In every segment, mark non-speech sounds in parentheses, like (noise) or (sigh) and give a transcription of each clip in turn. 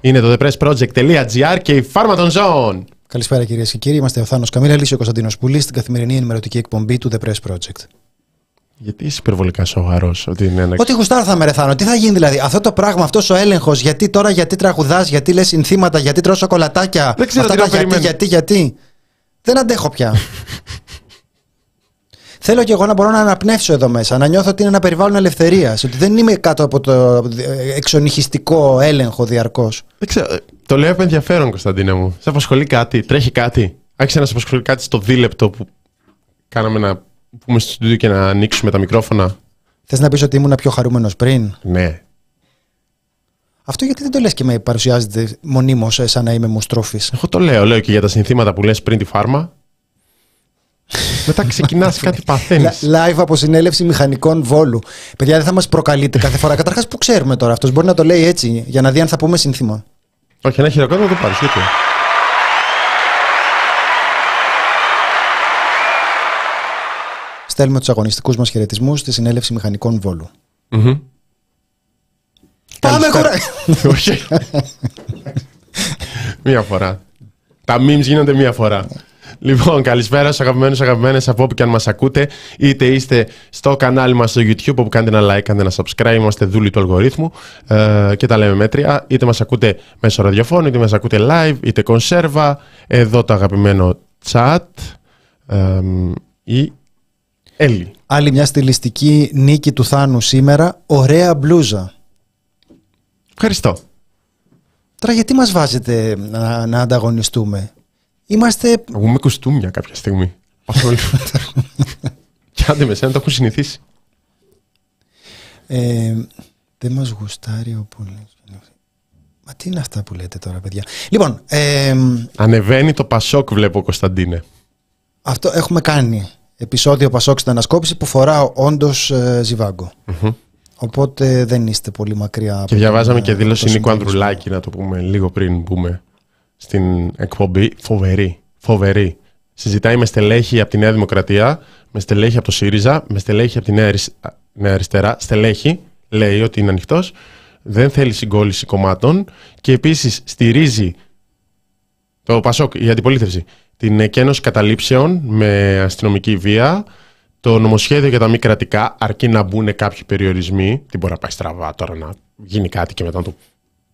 Είναι το thepressproject.gr και η Pharmaton Zone. Καλησπέρα κυρίες και κύριοι. Είμαστε ο Θάνος Καμίλα, Λύσιο Κωνσταντίνος Πουλής, στην καθημερινή ενημερωτική εκπομπή του The Press Project. Γιατί είσαι υπερβολικά σοβαρός, ότι είναι ένα. Ό,τι γουστάρω θα με ρεθάνω. Τι θα γίνει δηλαδή, αυτό το πράγμα, αυτός ο έλεγχος, γιατί τώρα, γιατί τραγουδάς, γιατί λες συνθήματα, γιατί τρώσω κολατάκια. Δεν ξέρω αυτά τι τα να γιατί, περιμένω. γιατί, γιατί. Δεν αντέχω πια. (laughs) Θέλω και εγώ να μπορώ να αναπνεύσω εδώ μέσα, να νιώθω ότι είναι ένα περιβάλλον ελευθερίας. Ότι δεν είμαι κάτω από το ε, εξονυχιστικό έλεγχο διαρκώς. Δεν ξέρω. Το λέω με ενδιαφέρον, Κωνσταντίνε μου. Σε απασχολεί κάτι, τρέχει κάτι. Άρχισε να σε απασχολεί κάτι στο δίλεπτο που κάναμε να πούμε στο στούντιο και να ανοίξουμε τα μικρόφωνα. Θες να πεις ότι ήμουν πιο χαρούμενος πριν; Ναι. Αυτό γιατί δεν το λες και με παρουσιάζεται μονίμως ε, σαν να είμαι μουστρόφης; Εγώ το λέω, λέω και για τα συνθήματα που λες πριν τη φάρμα. Μετά ξεκινάς (laughs) κάτι παθαίνεις. Live από συνέλευση μηχανικών Βόλου. Παιδιά, δεν θα μας προκαλείτε κάθε φορά. Καταρχάς, που ξέρουμε τώρα αυτός; Μπορεί να το λέει έτσι, για να δει αν θα πούμε σύνθημα. Όχι, ένα χειροκρότημα το πάρει. Γιατί. Στέλνουμε τους αγωνιστικούς μας χαιρετισμούς στη συνέλευση μηχανικών Βόλου. Μμμ. Πάμε Καλησπέρα. χωρά! (laughs) Όχι. μία φορά. Τα memes γίνονται μία φορά. Λοιπόν, καλησπέρα στου αγαπημένους αγαπημένες από όπου και αν μας ακούτε. Είτε είστε στο κανάλι μας στο YouTube, όπου κάνετε ένα like, κάνετε ένα subscribe. Είμαστε δούλοι του αλγορίθμου ε, και τα λέμε μέτρια. Είτε μας ακούτε μέσω ραδιοφώνου, είτε μας ακούτε live, είτε κονσέρβα. Εδώ το αγαπημένο chat. Ε, η Έλλη. Άλλη μια στιλιστική νίκη του Θάνου σήμερα. Ωραία μπλούζα. Ευχαριστώ. Τώρα γιατί μας βάζετε να, να ανταγωνιστούμε; Είμαστε... Εγώ με κουστούμια κάποια στιγμή. Παθόλου. Και άντε με σένα το έχουν συνηθίσει. Ε, δεν μας γουστάρει ο πολύς. Μα τι είναι αυτά που λέτε τώρα παιδιά; Λοιπόν, ε, Ανεβαίνει το Πασόκ, βλέπω Κωνσταντίνε. αυτό έχουμε κάνει. Επεισόδιο Πασόκ στην ανασκόπηση που φοράω όντως ε, ζιβάγκο. Οπότε δεν είστε πολύ μακριά. από Και διαβάζαμε τον, και ε, δήλωση το Νίκο συμβολισμό. Ανδρουλάκη, να το πούμε λίγο πριν μπούμε στην εκπομπή. Φοβερή. Φοβερή. Συζητάει με στελέχη από τη Νέα Δημοκρατία, με στελέχη από το ΣΥΡΙΖΑ, με στελέχη από τη Νέα, Αρισ- α, Νέα Αριστερά. Στελέχη, λέει ότι είναι ανοιχτός, δεν θέλει συγκόλληση κομμάτων και επίσης στηρίζει το Πασόκ, η αντιπολίτευση, την εκένωση καταλήψεων με αστυνομική βία, το νομοσχέδιο για τα μη κρατικά, αρκεί να μπουν κάποιοι περιορισμοί. Τι μπορεί να πάει στραβά τώρα να γίνει κάτι και μετά να το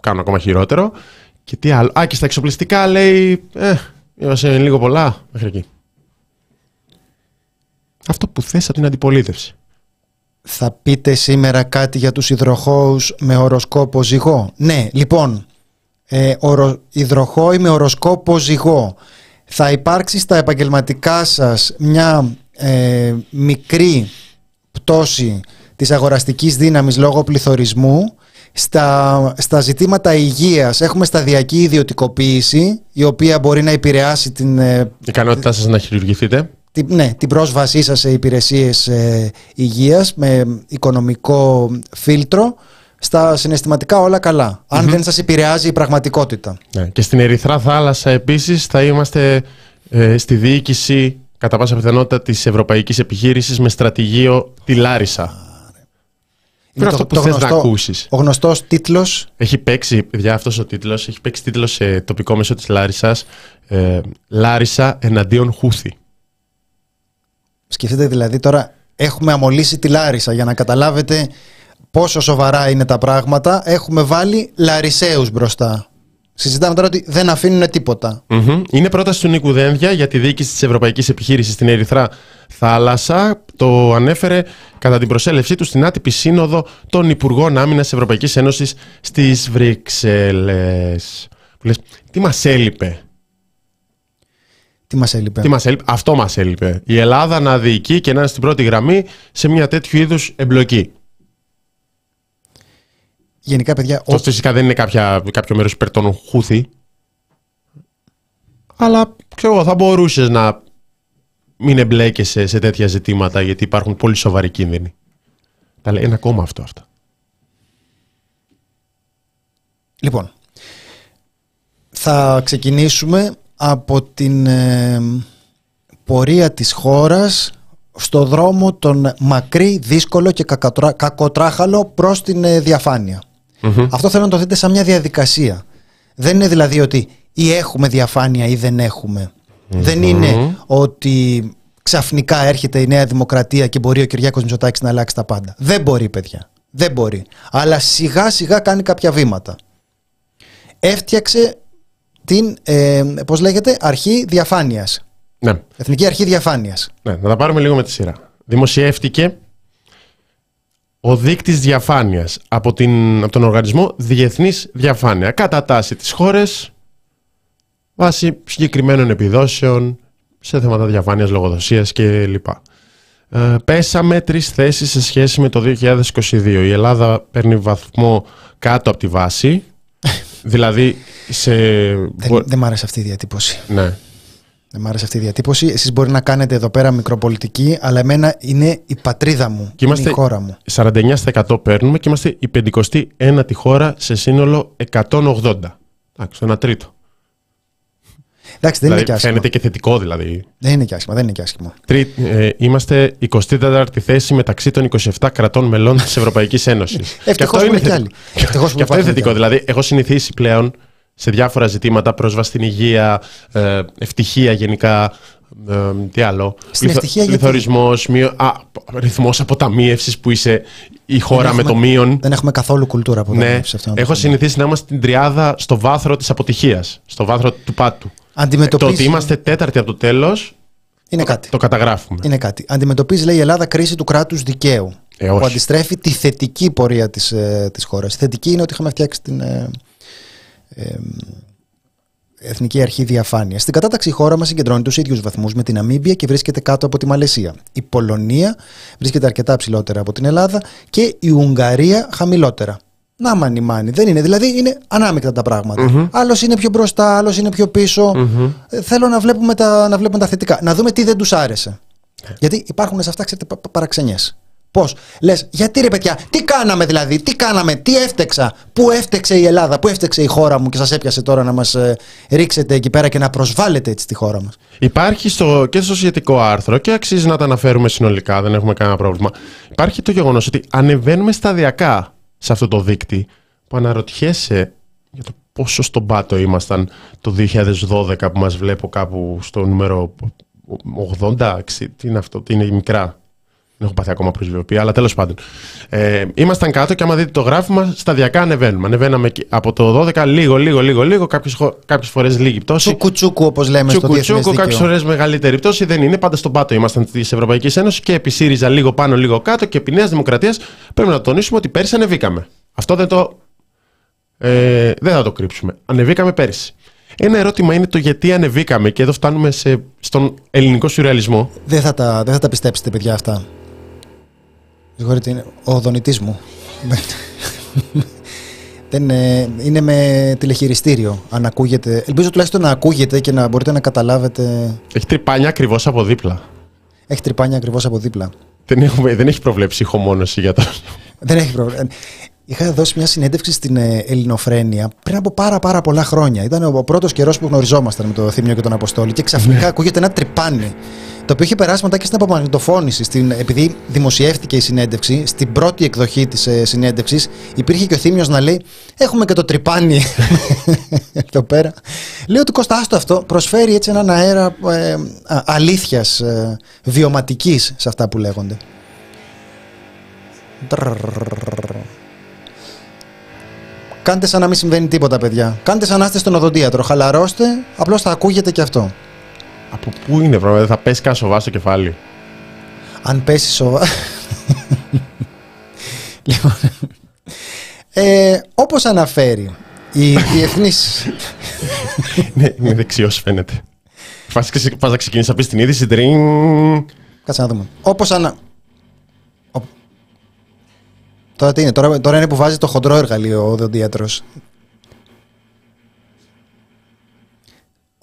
κάνουν ακόμα χειρότερο. Και τι άλλο. Α, και στα εξοπλιστικά λέει. Ε, είμαστε λίγο πολλά. Μέχρι εκεί. Αυτό που θες από την αντιπολίτευση. Θα πείτε σήμερα κάτι για τους υδροχώους με οροσκόπο ζυγό; Ναι, λοιπόν, ε, ορο, υδροχώοι με οροσκόπο ζυγό. Θα υπάρξει στα επαγγελματικά σας μια ε, μικρή πτώση της αγοραστικής δύναμης λόγω πληθωρισμού; Στα, στα ζητήματα υγείας έχουμε σταδιακή ιδιωτικοποίηση η οποία μπορεί να επηρεάσει την ε, Η ικανότητά σας να χειρουργηθείτε. την, ναι, την πρόσβασή σας σε υπηρεσίες ε, υγείας με οικονομικό φίλτρο στα συναισθηματικά όλα καλά. Αν δεν σας επηρεάζει η πραγματικότητα. Ναι. Και στην Ερυθρά Θάλασσα επίσης θα είμαστε ε, στη διοίκηση κατά πάσα πιθανότητα της ευρωπαϊκής επιχείρησης με στρατηγείο τη Λάρισα. Είναι αυτό που θες να ακούσεις. Ο γνωστός τίτλος Έχει παίξει, παιδιά, αυτός ο τίτλος, έχει παίξει τίτλο σε τοπικό μέσο της Λάρισας ε, Λάρισα εναντίον Χούθη. Σκεφτείτε δηλαδή τώρα έχουμε αμολύσει τη Λάρισα για να καταλάβετε πόσο σοβαρά είναι τα πράγματα. Έχουμε βάλει Λαρισαίους μπροστά. Συζητάμε τώρα ότι δεν αφήνουν τίποτα. Μμμ. Είναι πρόταση του Νίκου Δένδια για τη διοίκηση της Ευρωπαϊκής Επιχείρησης στην Ερυθρά Θάλασσα. Το ανέφερε κατά την προσέλευσή του στην άτυπη σύνοδο των Υπουργών Άμυνας Ευρωπαϊκής Ένωσης στις Βρυξέλλες. Που λες, τι μας έλειπε; Τι μας έλειπε; Τι μας έλειπε; Αυτό μας έλειπε. Η Ελλάδα να διοικεί και να είναι στην πρώτη γραμμή σε μια τέτοιου είδους εμπλοκή. Γενικά παιδιά Αυτό φυσικά δεν είναι κάποια, κάποιο μέρος υπέρ των Χούθη. Αλλά ξέρω εγώ, θα μπορούσες να μην εμπλέκεσαι σε τέτοια ζητήματα γιατί υπάρχουν πολύ σοβαροί κίνδυνοι. Τα λέει ένα ακόμα αυτό αυτά. Λοιπόν, θα ξεκινήσουμε από την ε, πορεία της χώρας στο δρόμο τον μακρύ, δύσκολο και κακοτρά- κακοτράχαλο προς την ε, διαφάνεια. Αυτό θέλω να το δείτε σαν μια διαδικασία. Δεν είναι δηλαδή ότι ή έχουμε διαφάνεια ή δεν εχουμε Δεν είναι ότι ξαφνικά έρχεται η Νέα Δημοκρατία και μπορεί ο Κυριάκος Μητσοτάκης να αλλάξει τα πάντα. Δεν μπορεί παιδιά. Δεν μπορεί. Αλλά σιγά σιγά κάνει κάποια βήματα. Έφτιαξε την, ε, πώς λέγεται, αρχή διαφάνειας. Ναι. Εθνική Αρχή Διαφάνειας. Ναι, να τα πάρουμε λίγο με τη σειρά. Δημοσιεύτηκε ο δείκτης διαφάνειας από, την, από τον οργανισμό Διεθνής Διαφάνεια. Κατά τάση τις χώρες βάσει συγκεκριμένων επιδόσεων σε θέματα διαφάνειας, λογοδοσίας κλπ. Ε, πέσαμε τρεις θέσεις σε σχέση με το 2022. Η Ελλάδα παίρνει βαθμό κάτω από τη βάση. (laughs) δηλαδή σε... Δεν, δεν μ' άρεσε αυτή η διατύπωση. Ναι. Δεν μ' άρεσε αυτή η διατύπωση. Εσείς μπορεί να κάνετε εδώ πέρα μικροπολιτική, αλλά εμένα είναι η πατρίδα μου, Και είναι είμαστε η χώρα μου. 49% παίρνουμε και είμαστε η 51η χώρα σε σύνολο 180. Εντάξει, ένα τρίτο. Εντάξει, δεν δηλαδή, είναι και άσχημα. φαίνεται και θετικό δηλαδή. Δεν είναι και άσχημα, δεν είναι και άσχημα. Τρί, ε, είμαστε 24η θέση μεταξύ των 27 κρατών μελών της Ευρωπαϊκής Ένωσης. (laughs) Και Ευτυχώς που είναι κι άλλοι. Ευτυχώς που Και αυτό είναι υπάρχουν θετικό. κι άλλοι. Δηλαδή, έχω συνηθίσει πλέον σε διάφορα ζητήματα, πρόσβαση στην υγεία, ε, ευτυχία γενικά, ε, τι άλλο. Στην ευτυχία γιατί; Πληθωρισμός, μείω, α, ρυθμός αποταμίευσης που είσαι η χώρα Δεν με έχουμε- το μείον. Δεν έχουμε καθόλου κουλτούρα από Ναι, αυτό. να το έχω πούμε. συνηθίσει να είμαστε στην τριάδα στο βάθρο της αποτυχίας, στο βάθρο του πάτου. Το Αντιμετωπίζει... ότι είμαστε τέταρτη από το τέλος, Είναι κάτι. το καταγράφουμε. Είναι κάτι. Αντιμετωπίζει, λέει η Ελλάδα, κρίση του κράτους δικαίου. Ε, όχι. που αντιστρέφει τη θετική πορεία της, ε, της χώρας. Η θετική είναι ότι είχαμε φτιάξει την ε, ε, Εθνική Αρχή Διαφάνειας. Στην κατάταξη η χώρα μας συγκεντρώνει τους ίδιους βαθμούς με την Ναμίμπια και βρίσκεται κάτω από τη Μαλαισία. Η Πολωνία βρίσκεται αρκετά ψηλότερα από την Ελλάδα και η Ουγγαρία χαμηλότερα. Να μάνι μάνι. Δεν είναι. Δηλαδή είναι ανάμεικτα τα πράγματα. Άλλος είναι πιο μπροστά, άλλος είναι πιο πισω Ε, Θέλω να βλέπουμε, τα, να βλέπουμε τα θετικά. Να δούμε τι δεν τους άρεσε. Γιατί υπάρχουν σε αυτά, ξέρετε, πα- πα- παραξενιές. Πώς; Λες, γιατί ρε παιδιά, τι κάναμε δηλαδή, τι κάναμε, τι έφτεξα, πού έφτεξε η Ελλάδα, πού έφτεξε η χώρα μου και σας έπιασε τώρα να μας ρίξετε εκεί πέρα και να προσβάλλετε έτσι τη χώρα μας. Υπάρχει στο, και στο σχετικό άρθρο και αξίζει να τα αναφέρουμε συνολικά, δεν έχουμε κανένα πρόβλημα. Υπάρχει το γεγονός ότι ανεβαίνουμε σταδιακά σε αυτό το δίκτυ που αναρωτιέσαι για το πόσο στον πάτο ήμασταν το 2012 που μας βλέπω κάπου στο νούμερο 80, 60, τι είναι αυτό, τι είναι η μικρά. Δεν έχω πάθει ακόμα προσβιοποίηση, αλλά τέλος πάντων. Ε, ήμασταν κάτω και άμα δείτε το γράφημα, σταδιακά ανεβαίνουμε. Ανεβαίναμε εκεί- από το 12 λίγο, λίγο, λίγο, λίγο, κάποιες φορές λίγη πτώση. Τσούκου τσούκου, όπως λέμε στο Τσούκου διεθνές τσούκου, κάποιες δίκαιο. φορές μεγαλύτερη πτώση δεν είναι. Πάντα στον πάτο ήμασταν της Ευρωπαϊκής Ένωσης και επί ΣΥΡΙΖΑ λίγο πάνω, λίγο κάτω και επί Νέας Δημοκρατίας πρέπει να τονίσουμε ότι πέρυσι ανεβήκαμε. Αυτό δεν το. Ε, δεν θα το κρύψουμε. Ανεβήκαμε πέρυσι. Ένα ερώτημα είναι το γιατί ανεβήκαμε και εδώ φτάνουμε σε, στον ελληνικό σουρεαλισμό. Δεν θα, τα, δεν θα τα πιστέψετε, παιδιά, αυτά. Συγχωρείτε, είναι ο οδονητής μου. Δεν, ε, είναι με τηλεχειριστήριο. Αν ακούγεται. Ελπίζω τουλάχιστον να ακούγεται και να μπορείτε να καταλάβετε. Έχει τρυπάνια ακριβώς από δίπλα. Έχει τρυπάνια ακριβώς από δίπλα. Δεν, έχουμε, δεν έχει προβλέψει ηχομόνωση για το. Δεν έχει πρόβλημα. Είχα δώσει μια συνέντευξη στην ε, Ελληνοφρένεια πριν από πάρα πάρα πολλά χρόνια. Ήταν ο πρώτος καιρός που γνωριζόμασταν με το Θήμιο και τον Αποστόλη και ξαφνικά ακούγεται ένα τρυπάνι. Το οποίο είχε περάσει μετά και στην απομαγνητοφώνηση. Στην, επειδή δημοσιεύτηκε η συνέντευξη, στην πρώτη εκδοχή της ε, συνέντευξης υπήρχε και ο Θήμιος να λέει: Έχουμε και το τρυπάνι (laughs) εδώ πέρα. Λέω ότι Κώστα, άστο αυτό προσφέρει έτσι έναν αέρα ε, αλήθειας, ε, βιωματικής σε αυτά που λέγονται. Κάντε σαν να μην συμβαίνει τίποτα, παιδιά. Κάντε σαν να είστε στον οδοντίατρο. Χαλαρώστε, απλώ θα ακούγεται και αυτό. Από πού είναι, βρω, δεν θα πέσει κανένα σοβά στο κεφάλι. Αν πέσει σοβαρά. (laughs) λοιπόν. Ε, όπως αναφέρει η διεθνής (laughs) ναι, είναι δεξιός φαίνεται. Πας πας να ξεκινήσει να πει την είδηση. Τρίν. Κάτσε να δούμε. Όπως ανα... Ο- Τώρα τι είναι, τώρα, τώρα είναι που βάζει το χοντρό εργαλείο ο οδοντίατρος.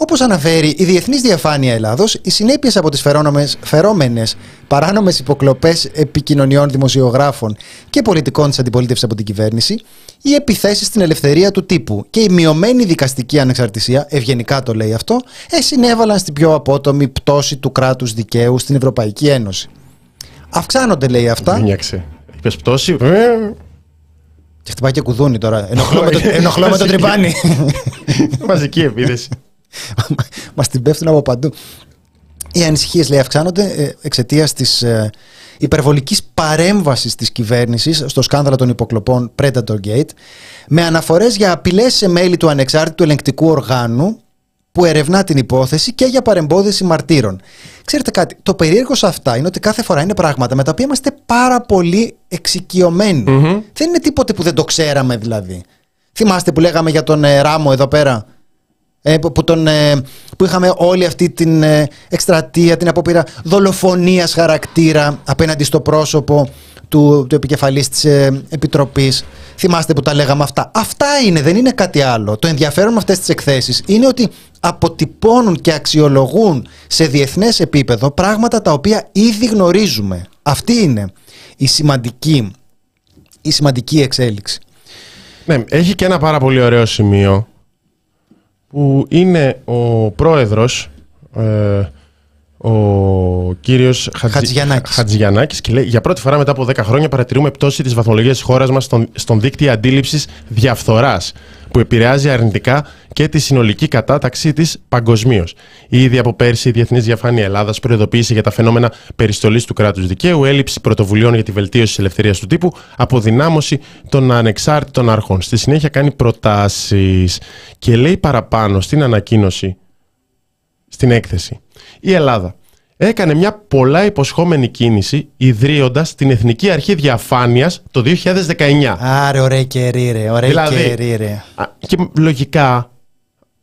Όπως αναφέρει η Διεθνής Διαφάνεια Ελλάδος, οι συνέπειες από τις φερόνομες, φερόμενες παράνομες υποκλοπές επικοινωνιών δημοσιογράφων και πολιτικών της αντιπολίτευσης από την κυβέρνηση, οι επιθέσεις στην ελευθερία του τύπου και η μειωμένη δικαστική ανεξαρτησία, ευγενικά το λέει αυτό, ε, συνέβαλαν στην πιο απότομη πτώση του κράτους δικαίου στην Ευρωπαϊκή Ένωση. Αυξάνονται, λέει αυτά, Μήνιαξε. Είπες πτώση; Ε, Και χτυπάει και κουδούνι τώρα. Ενοχλώ με το, ενοχλώ με το τρυπάνι. Μαζική επίθεση. (laughs) Μας την πέφτουν από παντού. Οι ανησυχίες, λέει, αυξάνονται ε, εξαιτίας της ε, υπερβολικής παρέμβασης της κυβέρνησης στο σκάνδαλο των υποκλοπών Predator Gate, με αναφορές για απειλές σε μέλη του ανεξάρτητου ελεγκτικού οργάνου που ερευνά την υπόθεση και για παρεμπόδιση μαρτύρων. Ξέρετε κάτι, το περίεργο σε αυτά είναι ότι κάθε φορά είναι πράγματα με τα οποία είμαστε πάρα πολύ εξοικειωμένοι. Μμμ. Δεν είναι τίποτε που δεν το ξέραμε δηλαδή. Θυμάστε που λέγαμε για τον ε, Ράμο εδώ πέρα; Ε, που, που τον, ε, που είχαμε όλη αυτή την ε, εκστρατεία, την απόπειρα δολοφονίας χαρακτήρα απέναντι στο πρόσωπο του, του επικεφαλής της ε, Επιτροπής. Θυμάστε που τα λέγαμε αυτά. Αυτά είναι, δεν είναι κάτι άλλο. Το ενδιαφέρον με αυτές τις εκθέσεις είναι ότι αποτυπώνουν και αξιολογούν σε διεθνές επίπεδο πράγματα τα οποία ήδη γνωρίζουμε. Αυτή είναι η σημαντική, η σημαντική εξέλιξη. Ναι, έχει και ένα πάρα πολύ ωραίο σημείο που είναι ο πρόεδρος ε, ο κύριος Χατζη... Χατζιαννάκης. Χατζιαννάκης και λέει για πρώτη φορά μετά από 10 χρόνια παρατηρούμε πτώση της βαθμολογίας της χώρας μας στον, στον δίκτυο αντίληψης διαφθοράς που επηρεάζει αρνητικά και τη συνολική κατάταξή της παγκοσμίως. Ήδη από πέρσι, η Διεθνής Διαφάνεια Ελλάδας προειδοποίησε για τα φαινόμενα περιστολής του κράτους δικαίου, έλλειψη πρωτοβουλειών για τη βελτίωση της ελευθερίας του τύπου, αποδυνάμωση των ανεξάρτητων αρχών. Στη συνέχεια κάνει προτάσεις και λέει παραπάνω στην ανακοίνωση, στην έκθεση. Η Ελλάδα έκανε μια πολλά υποσχόμενη κίνηση ιδρύοντας την Εθνική Αρχή Διαφάνειας το 2019. Άρε, ωραία καιρή ρε, ωραία Δηλαδή, καιρή ρε. Α, Και λογικά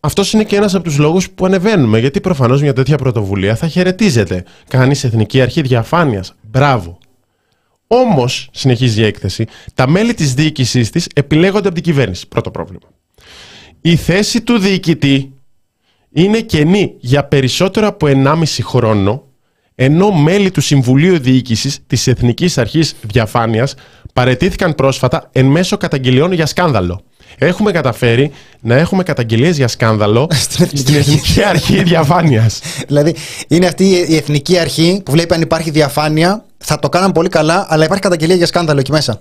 αυτός είναι και ένας από τους λόγους που ανεβαίνουμε. Γιατί προφανώς μια τέτοια πρωτοβουλία θα χαιρετίζεται. Κάνεις Εθνική Αρχή Διαφάνειας. Μπράβο. Όμως, συνεχίζει η έκθεση, τα μέλη της διοίκησής της επιλέγονται από την κυβέρνηση. Πρώτο πρόβλημα. Η θέση του διοικητή είναι κενή για περισσότερο από 1,5 χρόνο, ενώ μέλη του Συμβουλίου Διοίκησης της Εθνικής Αρχής Διαφάνειας παρετήθηκαν πρόσφατα εν μέσω καταγγελιών για σκάνδαλο. Έχουμε καταφέρει να έχουμε καταγγελίες για σκάνδαλο (laughs) Στην Εθνική στην Εθνική Αρχή Διαφάνειας. (laughs) Δηλαδή, είναι αυτή η- η εθνική αρχή που βλέπει αν υπάρχει διαφάνεια. Θα το κάναν πολύ καλά, αλλά υπάρχει καταγγελία για σκάνδαλο εκεί μέσα.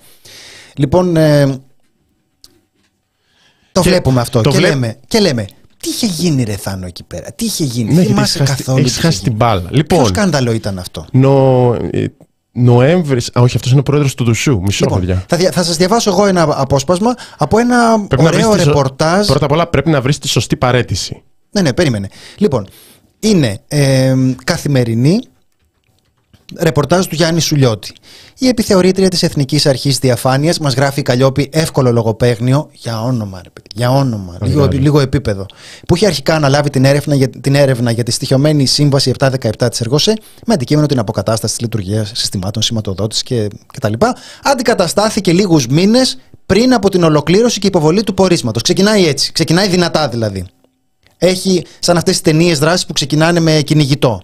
Λοιπόν, ε, το Και βλέπουμε αυτό το και, βλέπ- λέμε, και λέμε, τι είχε γίνει ρε Θάνο εκεί πέρα, τι είχε γίνει, Ναι, δεν γιατί θυμάσαι έχεις χάσει- καθόλου. έχεις τι χάσει είχε την γίνει; μπάλα. Ποιο Λοιπόν, σκάνδαλο ήταν αυτό; νο, ε, Νοέμβρης, α, όχι αυτός είναι ο πρόεδρος του Δουσού, μισό Λοιπόν, παιδιά. θα, δια- θα σας διαβάσω εγώ ένα απόσπασμα από ένα Πρέπει να βρεις ωραίο τη ζω- ρεπορτάζ. Πρώτα απ' όλα πρέπει να βρεις τη σωστή παρέτηση. Ναι, ναι, περίμενε. Λοιπόν, είναι ε, καθημερινή ρεπορτάζ του Γιάννη Σουλιώτη. Η επιθεωρήτρια της Εθνικής Αρχής Διαφάνειας μας γράφει η Καλλιόπη εύκολο λογοπαίγνιο για όνομα, ρε παιδί, για όνομα, λίγο, Βγάζει. λίγο επίπεδο. Που είχε αρχικά αναλάβει την έρευνα, για, την έρευνα για τη στοιχειωμένη σύμβαση 717 της Εργοσέ με αντικείμενο την αποκατάσταση της λειτουργίας συστημάτων σηματοδότησης και κτλ. Αντικαταστάθηκε λίγους μήνες πριν από την ολοκλήρωση και υποβολή του πορίσματος. Ξεκινάει έτσι, ξεκινάει δυνατά δηλαδή. Έχει σαν αυτές τις ταινίες δράσης που ξεκινάνε με κυνηγητό.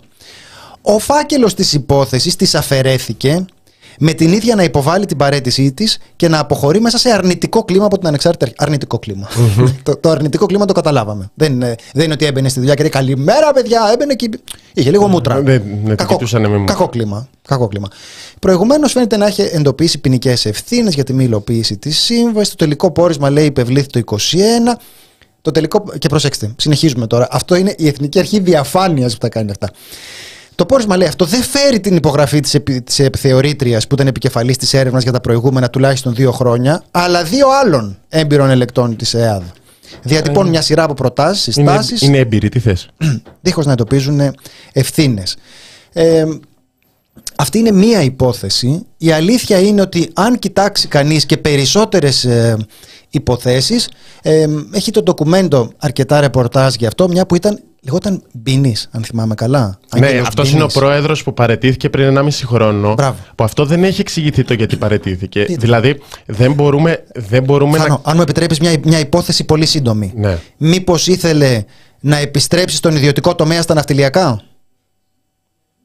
Ο φάκελος της υπόθεσης της αφαιρέθηκε με την ίδια να υποβάλει την παρέτησή της και να αποχωρεί μέσα σε αρνητικό κλίμα από την ανεξάρτητη αρχή. Αρνητικό κλίμα. (laughs) το, το αρνητικό κλίμα το καταλάβαμε. Δεν είναι, δεν είναι ότι έμπαινε στη δουλειά και λέει Καλημέρα, παιδιά. Έμπαινε και. Είχε λίγο μούτρα. Ναι, ναι, την κοιτούσανε με μούτρα. κακό κλίμα. Κακό κλίμα. Προηγουμένως φαίνεται να έχει εντοπίσει ποινικές ευθύνες για τη μη υλοποίηση της σύμβασης. Το τελικό πόρισμα λέει υπευλήθη το 21. Το τελικό. Και προσέξτε, συνεχίζουμε τώρα. Αυτό είναι η Εθνική Αρχή Διαφάνειας που τα κάνει αυτά. Το πόρισμα λέει αυτό δεν φέρει την υπογραφή της επι, της επιθεωρήτριας που ήταν επικεφαλής της έρευνας για τα προηγούμενα τουλάχιστον δύο χρόνια, αλλά δύο άλλων έμπειρων ελεκτών της ΕΑΔ. Διατυπώνουν μια σειρά από προτάσεις, Είναι, συστάσεις, είναι έμπειρη, τι θες; (clears throat) δίχως να εντοπίζουν ευθύνες. Ε, αυτή είναι μία υπόθεση. Η αλήθεια είναι ότι αν κοιτάξει κανείς και περισσότερες ε, υποθέσεις, ε, έχει το ντοκουμέντο αρκετά ρεπορτάζ για αυτό, μια που ήταν, λεγόταν Μπίνης, αν θυμάμαι καλά. Ναι, Άγγελος αυτός είναι ο Μπίνης. πρόεδρος που παρετήθηκε πριν 1,5 χρόνο. Μπράβο. Που αυτό δεν έχει εξηγηθεί το γιατί παρετήθηκε. Τι- δηλαδή, δεν μπορούμε, δεν μπορούμε Θάνο, να. αν μου επιτρέπεις μια, μια υπόθεση πολύ σύντομη. Ναι. Μήπως ήθελε να επιστρέψει στον ιδιωτικό τομέα στα ναυτιλιακά;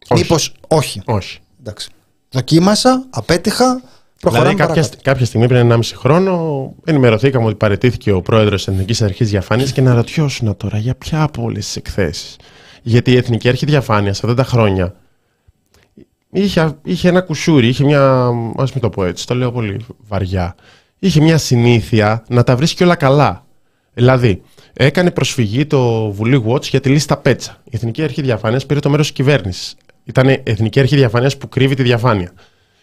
Όχι. Μήπως όχι. Όχι. Εντάξει. Δοκίμασα, απέτυχα, προχωράμε Δηλαδή, κάποια, παρακάτω. κάποια στιγμή πριν 1,5 χρόνο ενημερωθήκαμε ότι παρετήθηκε ο πρόεδρος της Εθνικής Αρχής Διαφάνειας και να ρωτιώσουν τώρα για ποια από όλες τις εκθέσεις. Γιατί η Εθνική Αρχή Διαφάνειας αυτά τα χρόνια είχε, είχε ένα κουσούρι, είχε μια. Α μην το πω έτσι, το λέω πολύ βαριά. είχε μια συνήθεια να τα βρίσκει όλα καλά. Δηλαδή, έκανε προσφυγή το Βουλή Watch για τη λίστα Πέτσα. Η Εθνική Αρχή Διαφάνειας πήρε το μέρος της κυβέρνησης. Ήταν η Εθνική Αρχή Διαφάνειας που κρύβει τη διαφάνεια.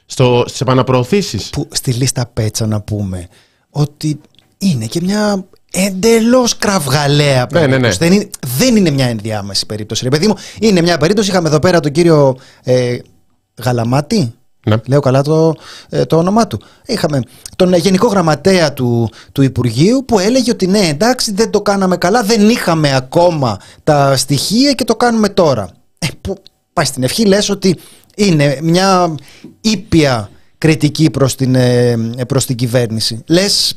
Στι επαναπροωθήσεις. Που στη λίστα Πέτσα να πούμε ότι είναι και μια εντελώς κραυγαλαία Ναι, ναι, ναι. Δεν, είναι, δεν είναι μια ενδιάμεση περίπτωση. Ρε παιδί μου, είναι μια περίπτωση. Είχαμε εδώ πέρα τον κύριο ε, Γαλαμάτη. Ναι. Λέω καλά το, ε, το όνομά του. Είχαμε τον ε, Γενικό Γραμματέα του, του Υπουργείου που έλεγε ότι ναι, εντάξει, δεν το κάναμε καλά, δεν είχαμε ακόμα τα στοιχεία και το κάνουμε τώρα. Ε, που πάει στην ευχή, λες ότι είναι μια ήπια κριτική προς την, ε, προς την κυβέρνηση. Λες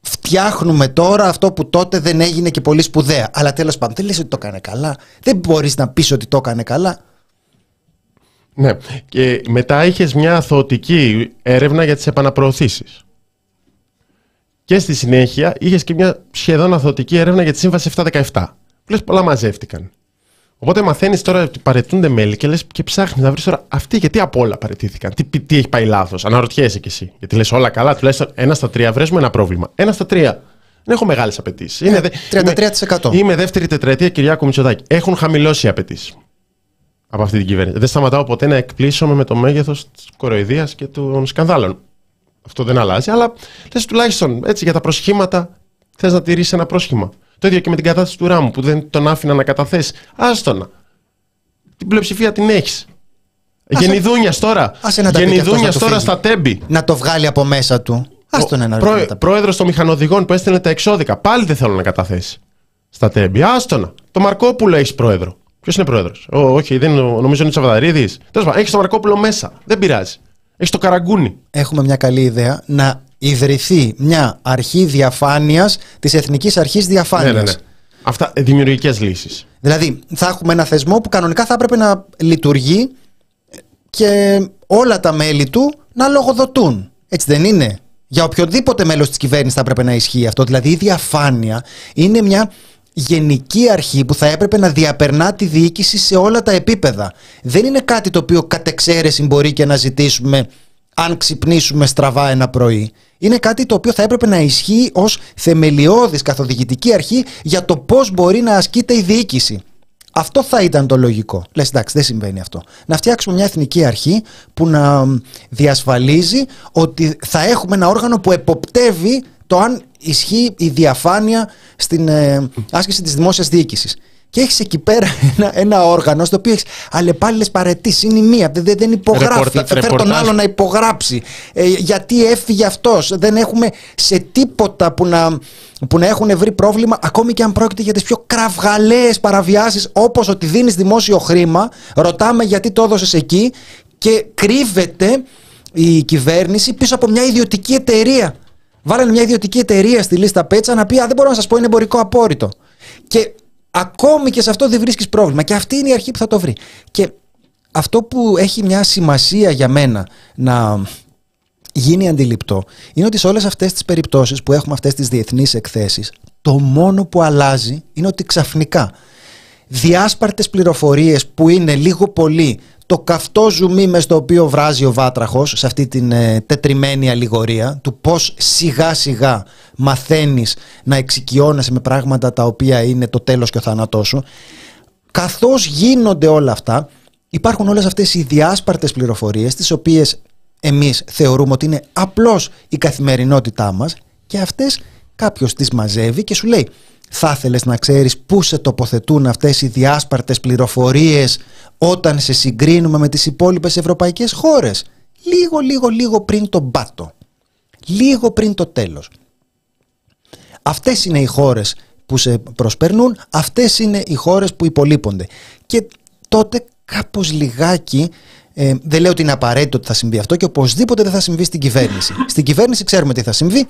φτιάχνουμε τώρα αυτό που τότε δεν έγινε και πολύ σπουδαία. Αλλά τέλος πάντων δεν λες ότι το έκανε καλά. Δεν μπορείς να πεις ότι το έκανε καλά. Ναι. Και μετά είχες μια αθωωτική έρευνα για τις επαναπροωθήσεις. Και στη συνέχεια είχες και μια σχεδόν αθωωτική έρευνα για τη Σύμβαση 717. Που λες πολλά μαζεύτηκαν. Οπότε μαθαίνεις τώρα ότι παρετούνται μέλη και λες και ψάχνεις να βρεις τώρα αυτοί γιατί από όλα παρετήθηκαν. Τι, τι έχει πάει λάθος. Αναρωτιέσαι κι εσύ. Γιατί λες όλα καλά, τουλάχιστον ένα στα τρία βρέσουμε ένα πρόβλημα. Ένα στα τρία. Δεν έχω μεγάλες απαιτήσεις. Ναι, 33%. Είμαι, είμαι δεύτερη τετραετία Κυριάκου Μητσοτάκη. Έχουν χαμηλώσει οι απαιτήσεις από αυτή την κυβέρνηση. Δεν σταματάω ποτέ να εκπλήσωμαι με το μέγεθος της κοροϊδίας και των σκανδάλων. Αυτό δεν αλλάζει, αλλά λες τουλάχιστον έτσι για τα προσχήματα θες να τηρήσεις ένα πρόσχημα. Το ίδιο και με την κατάσταση του Ράμου που δεν τον άφηνα να καταθέσει. Άστονα. Την πλειοψηφία την έχεις. Γενιδούνια τώρα. Γενιδούνια τώρα στα τέμπη. Να το βγάλει από μέσα του. Άστον ένα Πρό, Πρόεδρος των μηχανοδηγών που έστελνε τα εξώδικα. Πάλι δεν θέλω να καταθέσει. Στα τέμπη. Άστονα. Το Μαρκόπουλο έχεις πρόεδρο. Ποιος είναι πρόεδρος; Όχι, δεν, νομίζω είναι Τσαβαδαρίδης. Τέλος πάντων, έχεις το Μαρκόπουλο μέσα. Δεν πειράζει. Έχεις το καραγκούνι. Έχουμε μια καλή ιδέα να ιδρυθεί μια αρχή διαφάνειας της Εθνικής Αρχής Διαφάνειας. Ναι, ναι, ναι. Αυτά δημιουργικές λύσεις. Δηλαδή, θα έχουμε ένα θεσμό που κανονικά θα έπρεπε να λειτουργεί και όλα τα μέλη του να λογοδοτούν. Έτσι δεν είναι; Για οποιοδήποτε μέλος της κυβέρνησης θα έπρεπε να ισχύει αυτό. Δηλαδή, η διαφάνεια είναι μια γενική αρχή που θα έπρεπε να διαπερνά τη διοίκηση σε όλα τα επίπεδα. Δεν είναι κάτι το οποίο κατ' εξαίρεση μπορεί και να ζητήσουμε αν ξυπνήσουμε στραβά ένα πρωί. Είναι κάτι το οποίο θα έπρεπε να ισχύει ως θεμελιώδης καθοδηγητική αρχή για το πώς μπορεί να ασκείται η διοίκηση. Αυτό θα ήταν το λογικό. Λες, εντάξει, δεν συμβαίνει αυτό. Να φτιάξουμε μια εθνική αρχή που να διασφαλίζει ότι θα έχουμε ένα όργανο που εποπτεύει το αν ισχύει η διαφάνεια στην ε, άσκηση της δημόσιας διοίκησης. Και έχεις εκεί πέρα ένα, ένα όργανο στο οποίο έχεις αλλεπάλληλες παρετήσεις. Είναι η μία. Δεν, δεν υπογράφει. Θα φέρει τον άλλο να υπογράψει. Ε, γιατί έφυγε αυτός. Δεν έχουμε σε τίποτα που να, που να έχουν βρει πρόβλημα, ακόμη και αν πρόκειται για τις πιο κραυγαλαίες παραβιάσεις, όπως ότι δίνεις δημόσιο χρήμα. Ρωτάμε γιατί το έδωσες εκεί και κρύβεται η κυβέρνηση πίσω από μια ιδιωτική εταιρεία. Βάλανε μια ιδιωτική εταιρεία στη λίστα Πέτσα να πει: Α, δεν μπορώ να σας πω, είναι εμπορικό απόρριτο. Και ακόμη και σε αυτό δεν βρίσκεις πρόβλημα. Και αυτή είναι η αρχή που θα το βρει. Και αυτό που έχει μια σημασία για μένα να γίνει αντιληπτό είναι ότι σε όλες αυτές τις περιπτώσεις που έχουμε αυτές τις διεθνείς εκθέσεις το μόνο που αλλάζει είναι ότι ξαφνικά διάσπαρτες πληροφορίες που είναι λίγο πολύ το καυτό ζουμί μες στο οποίο βράζει ο βάτραχος σε αυτή την ε, τετριμένη αλληγορία του πώς σιγά σιγά μαθαίνεις να εξοικειώνεσαι με πράγματα τα οποία είναι το τέλος και ο θάνατός σου. Καθώς γίνονται όλα αυτά υπάρχουν όλες αυτές οι διάσπαρτες πληροφορίες τις οποίες εμείς θεωρούμε ότι είναι απλώς η καθημερινότητά μας και αυτές κάποιος τις μαζεύει και σου λέει θα ήθελες να ξέρεις πού σε τοποθετούν αυτές οι διάσπαρτες πληροφορίες όταν σε συγκρίνουμε με τις υπόλοιπες ευρωπαϊκές χώρες; Λίγο, λίγο, λίγο πριν τον πάτο. Λίγο πριν το τέλος. Αυτές είναι οι χώρες που σε προσπερνούν, αυτές είναι οι χώρες που υπολείπονται. Και τότε κάπως λιγάκι ε, δεν λέω ότι είναι απαραίτητο ότι θα συμβεί αυτό και οπωσδήποτε δεν θα συμβεί στην κυβέρνηση. Στην κυβέρνηση ξέρουμε τι θα συμβεί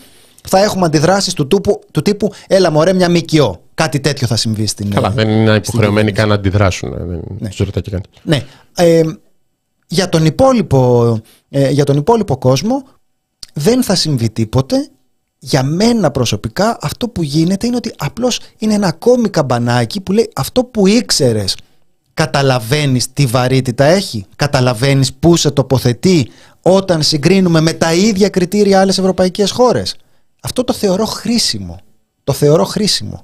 θα έχουμε αντιδράσεις του, τύπου, του τύπου Έλα, μωρέ, μια ΜΚΟ. Κάτι τέτοιο θα συμβεί στην. Καλά, δεν είναι υποχρεωμένοι καν να αντιδράσουν. Ε, δεν ναι. ρωτάει και Ναι. Ε, για, τον υπόλοιπο, ε, για τον υπόλοιπο κόσμο δεν θα συμβεί τίποτε. Για μένα προσωπικά αυτό που γίνεται είναι ότι απλώς είναι ένα ακόμη καμπανάκι που λέει αυτό που ήξερες καταλαβαίνεις τι βαρύτητα έχει, καταλαβαίνεις πού σε τοποθετεί όταν συγκρίνουμε με τα ίδια κριτήρια άλλες ευρωπαϊκές χώρες. Αυτό το θεωρώ χρήσιμο. Το θεωρώ χρήσιμο.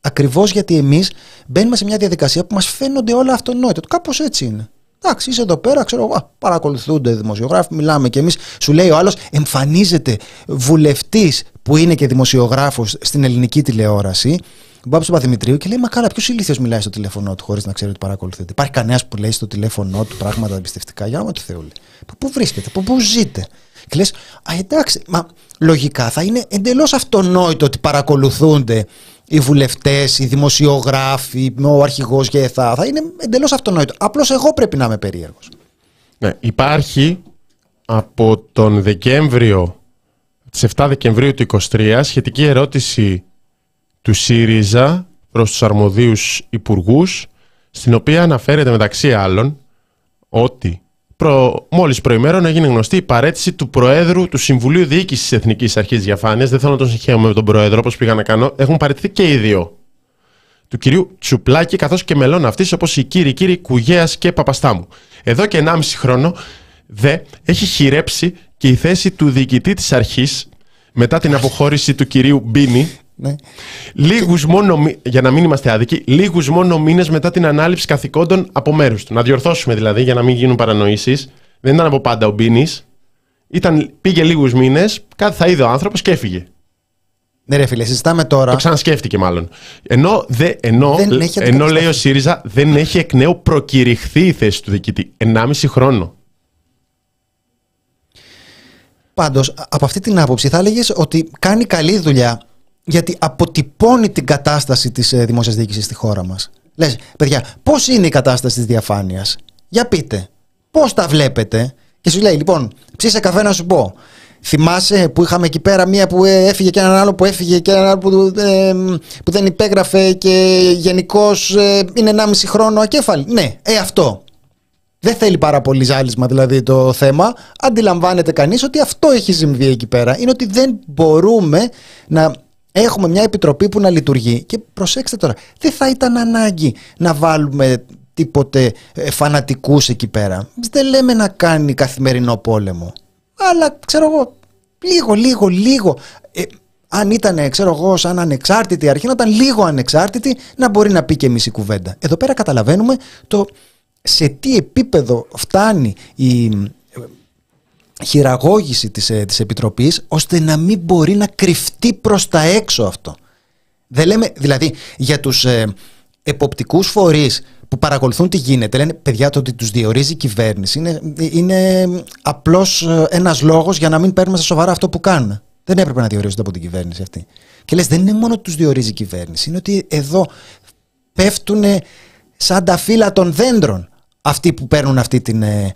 Ακριβώς γιατί εμείς μπαίνουμε σε μια διαδικασία που μας φαίνονται όλα αυτονόητα. Κάπως έτσι είναι. Εντάξει, είσαι εδώ πέρα, ξέρω εγώ, παρακολουθούνται δημοσιογράφοι, μιλάμε και εμείς. Σου λέει ο άλλος, εμφανίζεται βουλευτής που είναι και δημοσιογράφος στην ελληνική τηλεόραση, Μπάμπη Παθημητρίου και λέει: Μα καλά, ποιος ηλίθιος μιλάει στο τηλέφωνό του χωρίς να ξέρει ότι παρακολουθείται. Υπάρχει κανένας που λέει στο τηλέφωνό του πράγματα εμπιστευτικά. Για να του Θεού. Πού βρίσκεται, από πού ζείτε; Και λες: Α, εντάξει, μα λογικά θα είναι εντελώς αυτονόητο ότι παρακολουθούνται οι βουλευτές, οι δημοσιογράφοι, ο αρχηγός και θα. Θα είναι εντελώς αυτονόητο. Απλώς εγώ πρέπει να είμαι περίεργος. Ναι, υπάρχει από τον Δεκέμβριο, τις 7 Δεκεμβρίου του 2023, σχετική ερώτηση του ΣΥΡΙΖΑ προς τους αρμοδίους υπουργούς, στην οποία αναφέρεται μεταξύ άλλων ότι προ, μόλις προημέρων έγινε γνωστή η παρέτηση του Προέδρου του Συμβουλίου Διοίκησης της Εθνικής Αρχής Διαφάνειας. Δεν θέλω να τον συγχαίρω με τον Πρόεδρο όπως πήγα να κάνω. Έχουν παραιτηθεί και οι δύο. Του κυρίου Τσουπλάκη καθώς και μελών αυτής όπως οι κύριοι κύριοι Κουγέας και Παπαστάμου. Εδώ και 1,5 χρόνο δε έχει χειρέψει και η θέση του διοικητή της αρχής μετά την αποχώρηση του κυρίου Μπίνη ναι. Λίγους μόνο, για να μην είμαστε άδικοι, λίγους μόνο μήνες μετά την ανάληψη καθηκόντων από μέρους του. Να διορθώσουμε δηλαδή για να μην γίνουν παρανοήσεις. Δεν ήταν από πάντα ο Μπίνης. Πήγε λίγους μήνες, κάτι θα είδε ο άνθρωπος και έφυγε. Ναι, ρε φίλε, συζητάμε τώρα. Το ξανασκέφτηκε μάλλον. Ενώ, δε, ενώ, ενώ λέει ο ΣΥΡΙΖΑ δεν έχει εκ νέου προκηρυχθεί η θέση του διοικητή. 1,5 χρόνο. Πάντως, από αυτή την άποψη θα έλεγες ότι κάνει καλή δουλειά γιατί αποτυπώνει την κατάσταση της ε, δημόσιας διοίκησης στη χώρα μας. Λες, παιδιά, πώς είναι η κατάσταση της διαφάνειας; Για πείτε, πώς τα βλέπετε; Και σου λέει, λοιπόν, ψήσε καφέ να σου πω. Θυμάσαι που είχαμε εκεί πέρα μία που ε, έφυγε και έναν άλλο που έφυγε και έναν άλλο που, ε, που δεν υπέγραφε και γενικώς ε, είναι 1,5 χρόνο ακέφαλη. Ναι, ε, αυτό. Δεν θέλει πάρα πολύ ζάλισμα δηλαδή το θέμα. Αντιλαμβάνεται κανείς ότι αυτό έχει συμβεί εκεί πέρα. Είναι ότι δεν μπορούμε να Έχουμε μια επιτροπή που να λειτουργεί και προσέξτε τώρα, δεν θα ήταν ανάγκη να βάλουμε τίποτε ε, φανατικούς εκεί πέρα. Δεν λέμε να κάνει καθημερινό πόλεμο. Αλλά ξέρω εγώ, λίγο, λίγο, λίγο. Ε, αν ήταν, ξέρω εγώ, σαν ανεξάρτητη αρχή, να ήταν λίγο ανεξάρτητη, να μπορεί να πει και μισή κουβέντα. Εδώ πέρα καταλαβαίνουμε το σε τι επίπεδο φτάνει η χειραγώγηση της, ε, της Επιτροπής ώστε να μην μπορεί να κρυφτεί προς τα έξω αυτό. Δεν λέμε, δηλαδή για τους ε, εποπτικούς φορείς που παρακολουθούν τι γίνεται, λένε παιδιά το ότι τους διορίζει η κυβέρνηση είναι, είναι απλώς ε, ένας λόγος για να μην παίρνουμε στα σοβαρά αυτό που κάνουν. Δεν έπρεπε να διορίζονται από την κυβέρνηση αυτή. Και λες δεν είναι μόνο ότι τους διορίζει η κυβέρνηση, είναι ότι εδώ πέφτουν σαν τα φύλλα των δέντρων αυτοί που παίρνουν αυτή, την, ε,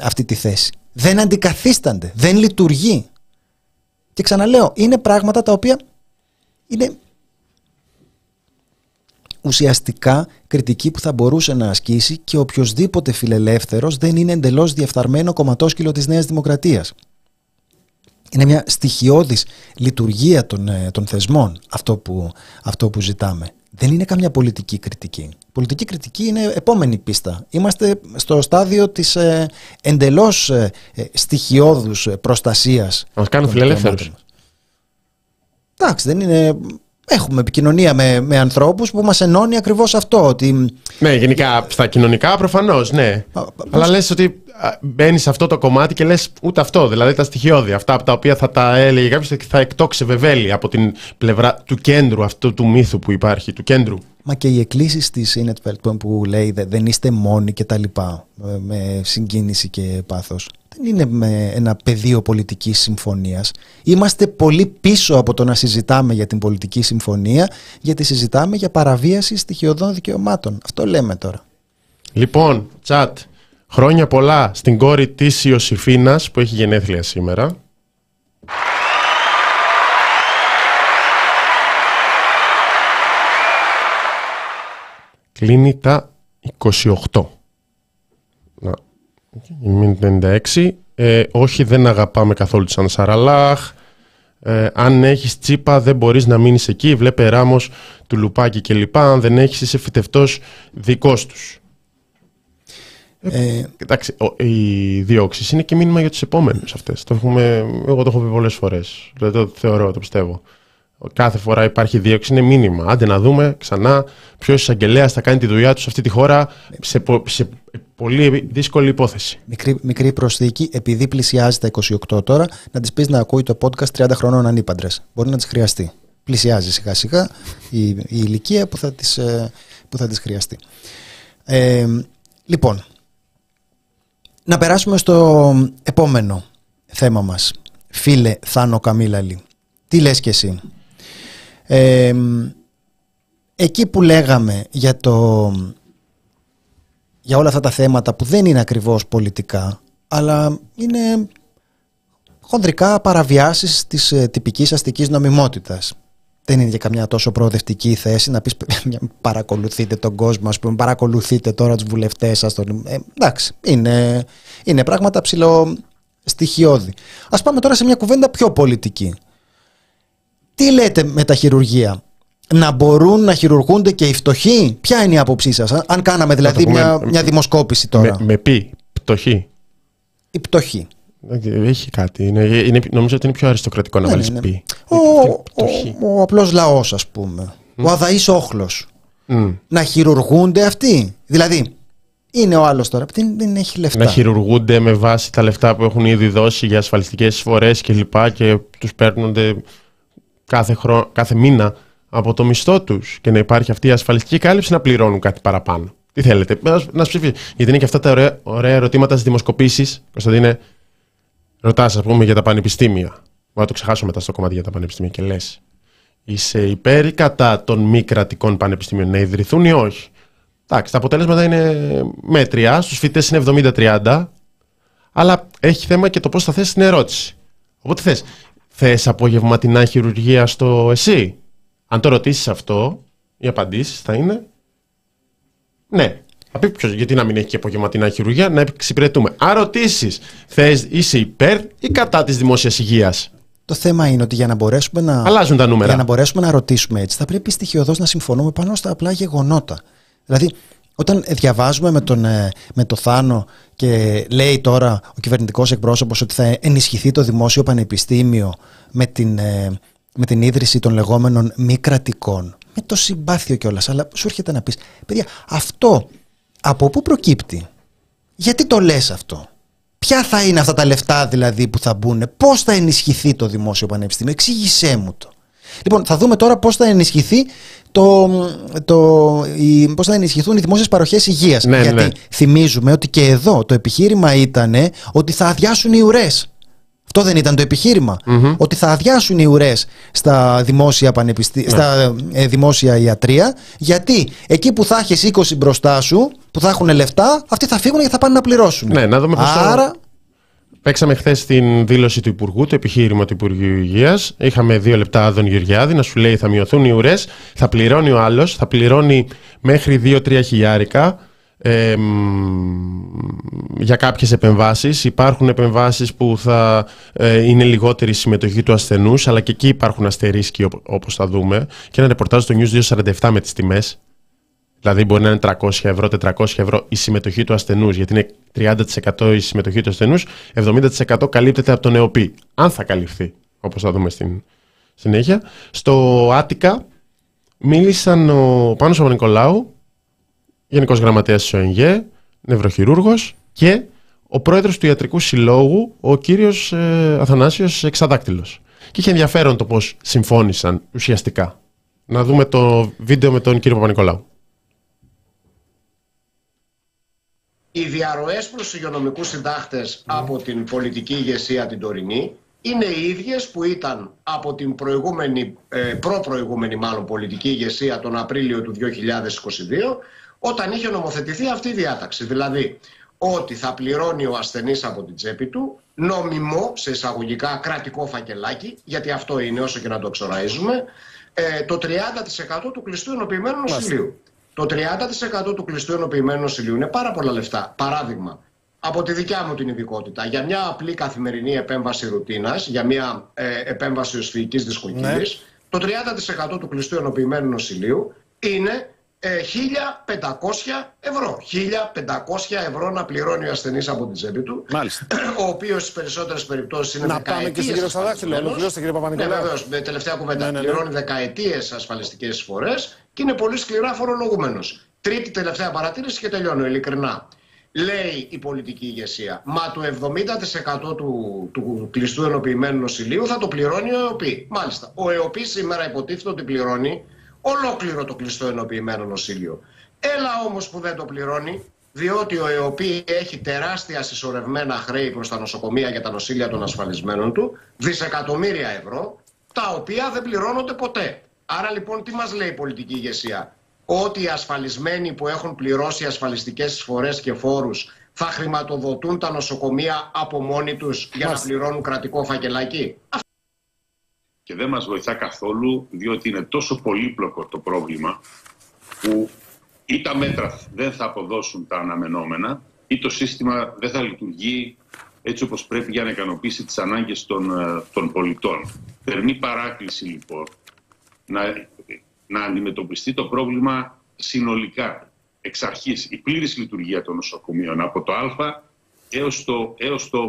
αυτή τη θέση δεν αντικαθίστανται, δεν λειτουργεί. Και ξαναλέω, είναι πράγματα τα οποία είναι ουσιαστικά κριτική που θα μπορούσε να ασκήσει και οποιοδήποτε φιλελεύθερος δεν είναι εντελώς διεφθαρμένο κομματόσκυλο της Νέας Δημοκρατίας. Είναι μια στοιχειώδης λειτουργία των, ε, των θεσμών αυτό που, αυτό που ζητάμε δεν είναι καμιά πολιτική κριτική. Πολιτική κριτική είναι επόμενη πίστα. Είμαστε στο στάδιο της ε, εντελώς ε, ε στοιχειώδους ε, προστασίας. Μας κάνουν φιλελεύθερους. Εντάξει, δεν είναι... Έχουμε επικοινωνία με, με ανθρώπους που μας ενώνει ακριβώς αυτό. Ότι... Ναι, γενικά στα κοινωνικά προφανώς, ναι. Αλλά λες ότι μπαίνεις σε αυτό το κομμάτι και λες ούτε αυτό. Δηλαδή τα στοιχειώδη, αυτά από τα οποία θα τα έλεγε κάποιος και θα εκτόξε βεβέλη από την πλευρά του κέντρου αυτού του μύθου που υπάρχει, του κέντρου. Μα και οι εκκλήσεις της Ινετφελτ που λέει δεν είστε μόνοι και τα λοιπά, με συγκίνηση και πάθος. Δεν είναι με ένα πεδίο πολιτικής συμφωνίας. Είμαστε πολύ πίσω από το να συζητάμε για την πολιτική συμφωνία, γιατί συζητάμε για παραβίαση στοιχειωδών δικαιωμάτων. Αυτό λέμε τώρα. Λοιπόν, τσάτ, Χρόνια πολλά στην κόρη της Ιωσήφίνας που έχει γενέθλια σήμερα. Κλείνει τα 28. Να. 96. Ε, όχι, δεν αγαπάμε καθόλου σαν Σαραλάχ. Ε, αν έχεις τσίπα δεν μπορείς να μείνεις εκεί. Βλέπε Ράμος του Λουπάκη κλπ. Αν δεν έχεις είσαι φυτευτός δικός τους. Ε, εντάξει, οι διώξει είναι και μήνυμα για τους επόμενους αυτές. Εγώ το έχω πει πολλές φορές. Δηλαδή το θεωρώ, το πιστεύω. Κάθε φορά υπάρχει δίωξη, είναι μήνυμα. Άντε να δούμε ξανά ποιος εισαγγελέας θα κάνει τη δουλειά του σε αυτή τη χώρα σε, σε πολύ δύσκολη υπόθεση. Μικρή, μικρή προσθήκη, επειδή πλησιάζει τα 28 τώρα, να της πεις να ακούει το podcast 30 χρονών ανήπαντρες. Μπορεί να της χρειαστεί. Πλησιάζει σιγά σιγά η, η ηλικία που θα της ε, που θα τις χρειαστεί. Ε, λοιπόν, να περάσουμε στο επόμενο θέμα μας. Φίλε Θάνο Καμίλαλη, τι λες και εσύ; Ε, εκεί που λέγαμε για, το, για όλα αυτά τα θέματα που δεν είναι ακριβώς πολιτικά, αλλά είναι χονδρικά παραβιάσεις της ε, τυπικής αστικής νομιμότητας δεν είναι για καμιά τόσο προοδευτική θέση να πεις παρακολουθείτε τον κόσμο, ας πούμε, παρακολουθείτε τώρα τους βουλευτές σας. Τον... Ε, εντάξει, είναι, είναι πράγματα ψηλό στοιχειώδη. Ας πάμε τώρα σε μια κουβέντα πιο πολιτική. Τι λέτε με τα χειρουργία, να μπορούν να χειρουργούνται και οι φτωχοί; Ποια είναι η άποψή σας, αν κάναμε δηλαδή μια, μια δημοσκόπηση τώρα; Με, με πει, πτωχοί. Η πτωχή. Έχει κάτι. Είναι, είναι, νομίζω ότι είναι πιο αριστοκρατικό να ναι, βάλεις ναι. πει. Ο, ο, ο, ο απλός λαός, ας πούμε. Ο αδαής όχλος. Να χειρουργούνται αυτοί; Δηλαδή, είναι ο άλλος τώρα που δεν, έχει λεφτά. Να χειρουργούνται με βάση τα λεφτά που έχουν ήδη δώσει για ασφαλιστικές εισφορέ και λοιπά και τους παίρνονται κάθε, κάθε μήνα από το μισθό τους και να υπάρχει αυτή η ασφαλιστική κάλυψη να πληρώνουν κάτι παραπάνω. Τι θέλετε, να, να ψηφίσει. Γιατί είναι και αυτά τα ωραία, ωραία ερωτήματα στις δημοσκοπήσεις, Κωνσταντίνε, ρωτάς, ας πούμε, για τα πανεπιστήμια. Μπορεί να το ξεχάσω μετά στο κομμάτι για τα πανεπιστήμια και λες. Είσαι υπέρ ή κατά των μη κρατικών πανεπιστήμιων να ιδρυθούν ή όχι; Εντάξει, τα αποτέλεσματα είναι μέτρια. Στους φοιτητές είναι 70-30. Αλλά έχει θέμα και το πώς θα θέσει την ερώτηση. Οπότε θες. Θες απογευματινά χειρουργία στο εσύ; Αν το ρωτήσεις αυτό, οι απαντήσεις θα είναι ναι. Θα πει ποιος, γιατί να μην έχει και απογευματινά χειρουργία, να εξυπηρετούμε. Αν ρωτήσεις, θες είσαι υπέρ ή κατά της δημόσιας υγείας; Το θέμα είναι ότι για να μπορέσουμε να. Αλλάζουν τα νούμερα. Για να μπορέσουμε να ρωτήσουμε έτσι, θα πρέπει στοιχειοδός να συμφωνούμε πάνω στα απλά γεγονότα. Δηλαδή, όταν διαβάζουμε με τον, ε, με το Θάνο και λέει τώρα ο κυβερνητικός εκπρόσωπος ότι θα ενισχυθεί το δημόσιο πανεπιστήμιο με την, ε, με την ίδρυση των λεγόμενων μη κρατικών. Με το συμπάθειο κιόλας. Αλλά σου έρχεται να πεις, παιδιά, αυτό από πού προκύπτει, γιατί το λες αυτό, ποια θα είναι αυτά τα λεφτά δηλαδή που θα μπουν, πώς θα ενισχυθεί το δημόσιο πανεπιστήμιο, εξήγησέ μου το. Λοιπόν, θα δούμε τώρα πώς θα ενισχυθεί το, το, η, πώς θα ενισχυθούν οι δημόσιες παροχές υγείας. Ναι, Γιατί ναι. θυμίζουμε ότι και εδώ το επιχείρημα ήταν ότι θα αδειάσουν οι ουρές. Αυτό δεν ήταν το επιχειρημα Ότι θα αδειάσουν οι ουρές στα, δημόσια πανεπιστή... Ναι. στα ε, δημόσια ιατρία. Γιατί εκεί που θα έχεις 20 μπροστά σου, που θα έχουν λεφτά, αυτοί θα φύγουν και θα πάνε να πληρώσουν. Ναι, να δούμε πώς Άρα. Παίξαμε χθες την δήλωση του Υπουργού, το επιχείρημα του Υπουργείου Υγείας. Είχαμε δύο λεπτά Άδων Γεωργιάδη να σου λέει θα μειωθούν οι ουρές, θα πληρώνει ο άλλος, θα πληρώνει μέχρι 2-3 χιλιάρικα για κάποιες επεμβάσεις. Υπάρχουν επεμβάσεις που θα ε, είναι λιγότερη συμμετοχή του ασθενούς, αλλά και εκεί υπάρχουν αστερίσκοι όπως θα δούμε. Και ένα ρεπορτάζ στο News 247 με τις τιμές. Δηλαδή μπορεί να είναι 300 ευρώ, 400 ευρώ η συμμετοχή του ασθενούς, γιατί είναι 30% η συμμετοχή του ασθενούς, 70% καλύπτεται από τον ΕΟΠΗ. Αν θα καλυφθεί, όπως θα δούμε στην συνέχεια. Στο Άτικα μίλησαν ο Πάνος Νικολάου, Γενικός Γραμματέας της ΟΕΝΓΕ, νευροχειρούργος και ο πρόεδρος του Ιατρικού Συλλόγου, ο κύριος ε, Αθανάσιος Εξαδάκτυλος. Και είχε ενδιαφέρον το πώς συμφώνησαν ουσιαστικά. Να δούμε το βίντεο με τον κύριο Παπα-Νικολάου. Οι διαρροές προς τους υγειονομικούς συντάχτες από την πολιτική ηγεσία την τωρινή είναι οι ίδιες που ήταν από την προηγούμενη, ε, προ-προηγούμενη μάλλον πολιτική ηγεσία τον Απρίλιο του 2022 όταν είχε νομοθετηθεί αυτή η διάταξη. Δηλαδή ότι θα πληρώνει ο ασθενής από την τσέπη του νομιμό σε εισαγωγικά κρατικό φακελάκι, γιατί αυτό είναι όσο και να το εξοραίζουμε, ε, το 30% του κλειστού ενοποιημένου νοσηλείου. Το 30% του κλειστού ενοποιημένου νοσηλείου είναι πάρα πολλά λεφτά. Παράδειγμα, από τη δικιά μου την ειδικότητα, για μια απλή καθημερινή επέμβαση ρουτίνας, για μια ε, επέμβαση οσφυγικής δυσκολικής, ναι. το 30% του κλειστού ενοποιημένου νοσηλείου είναι 1.500 ευρώ. 1.500 ευρώ να πληρώνει ο ασθενής από την τσέπη του. Μάλιστα. (clears throat) Ο οποίος στις περισσότερες περιπτώσεις είναι Να πάμε και στον κύριο Σαδάχτυλο. Ολοκληρώστε, κύριε Ναι, Παπα-Νικολάου. βεβαίως. Με τελευταία κουβέντα. Ναι, ναι, ναι. Πληρώνει δεκαετίες ασφαλιστικές εισφορέ και είναι πολύ σκληρά φορολογούμενος. Τρίτη τελευταία παρατήρηση και τελειώνω ειλικρινά. Λέει η πολιτική ηγεσία, μα το 70% του, του κλειστού ενοποιημένου νοσηλείου θα το πληρώνει ο ΕΟΠΗ. Μάλιστα. Ο ΕΟΠΗ σήμερα υποτίθεται ότι πληρώνει ολόκληρο το κλειστό ενοποιημένο νοσήλιο. Έλα όμως που δεν το πληρώνει, διότι ο ΕΟΠΗ έχει τεράστια συσσωρευμένα χρέη προς τα νοσοκομεία και τα νοσήλια των ασφαλισμένων του, δισεκατομμύρια ευρώ, τα οποία δεν πληρώνονται ποτέ. Άρα λοιπόν τι μας λέει η πολιτική ηγεσία; Ότι οι ασφαλισμένοι που έχουν πληρώσει ασφαλιστικές εισφορές και φόρους θα χρηματοδοτούν τα νοσοκομεία από μόνοι τους για να Μάλιστα. πληρώνουν κρατικό φακελάκι; και δεν μας βοηθά καθόλου διότι είναι τόσο πολύπλοκο το πρόβλημα που ή τα μέτρα δεν θα αποδώσουν τα αναμενόμενα ή το σύστημα δεν θα λειτουργεί έτσι όπως πρέπει για να ικανοποιήσει τις ανάγκες των, ε, των πολιτών. Θερμή παράκληση λοιπόν να, να αντιμετωπιστεί το πρόβλημα συνολικά εξ αρχής η πλήρης λειτουργία των νοσοκομείων από το α έως το, έως το ω.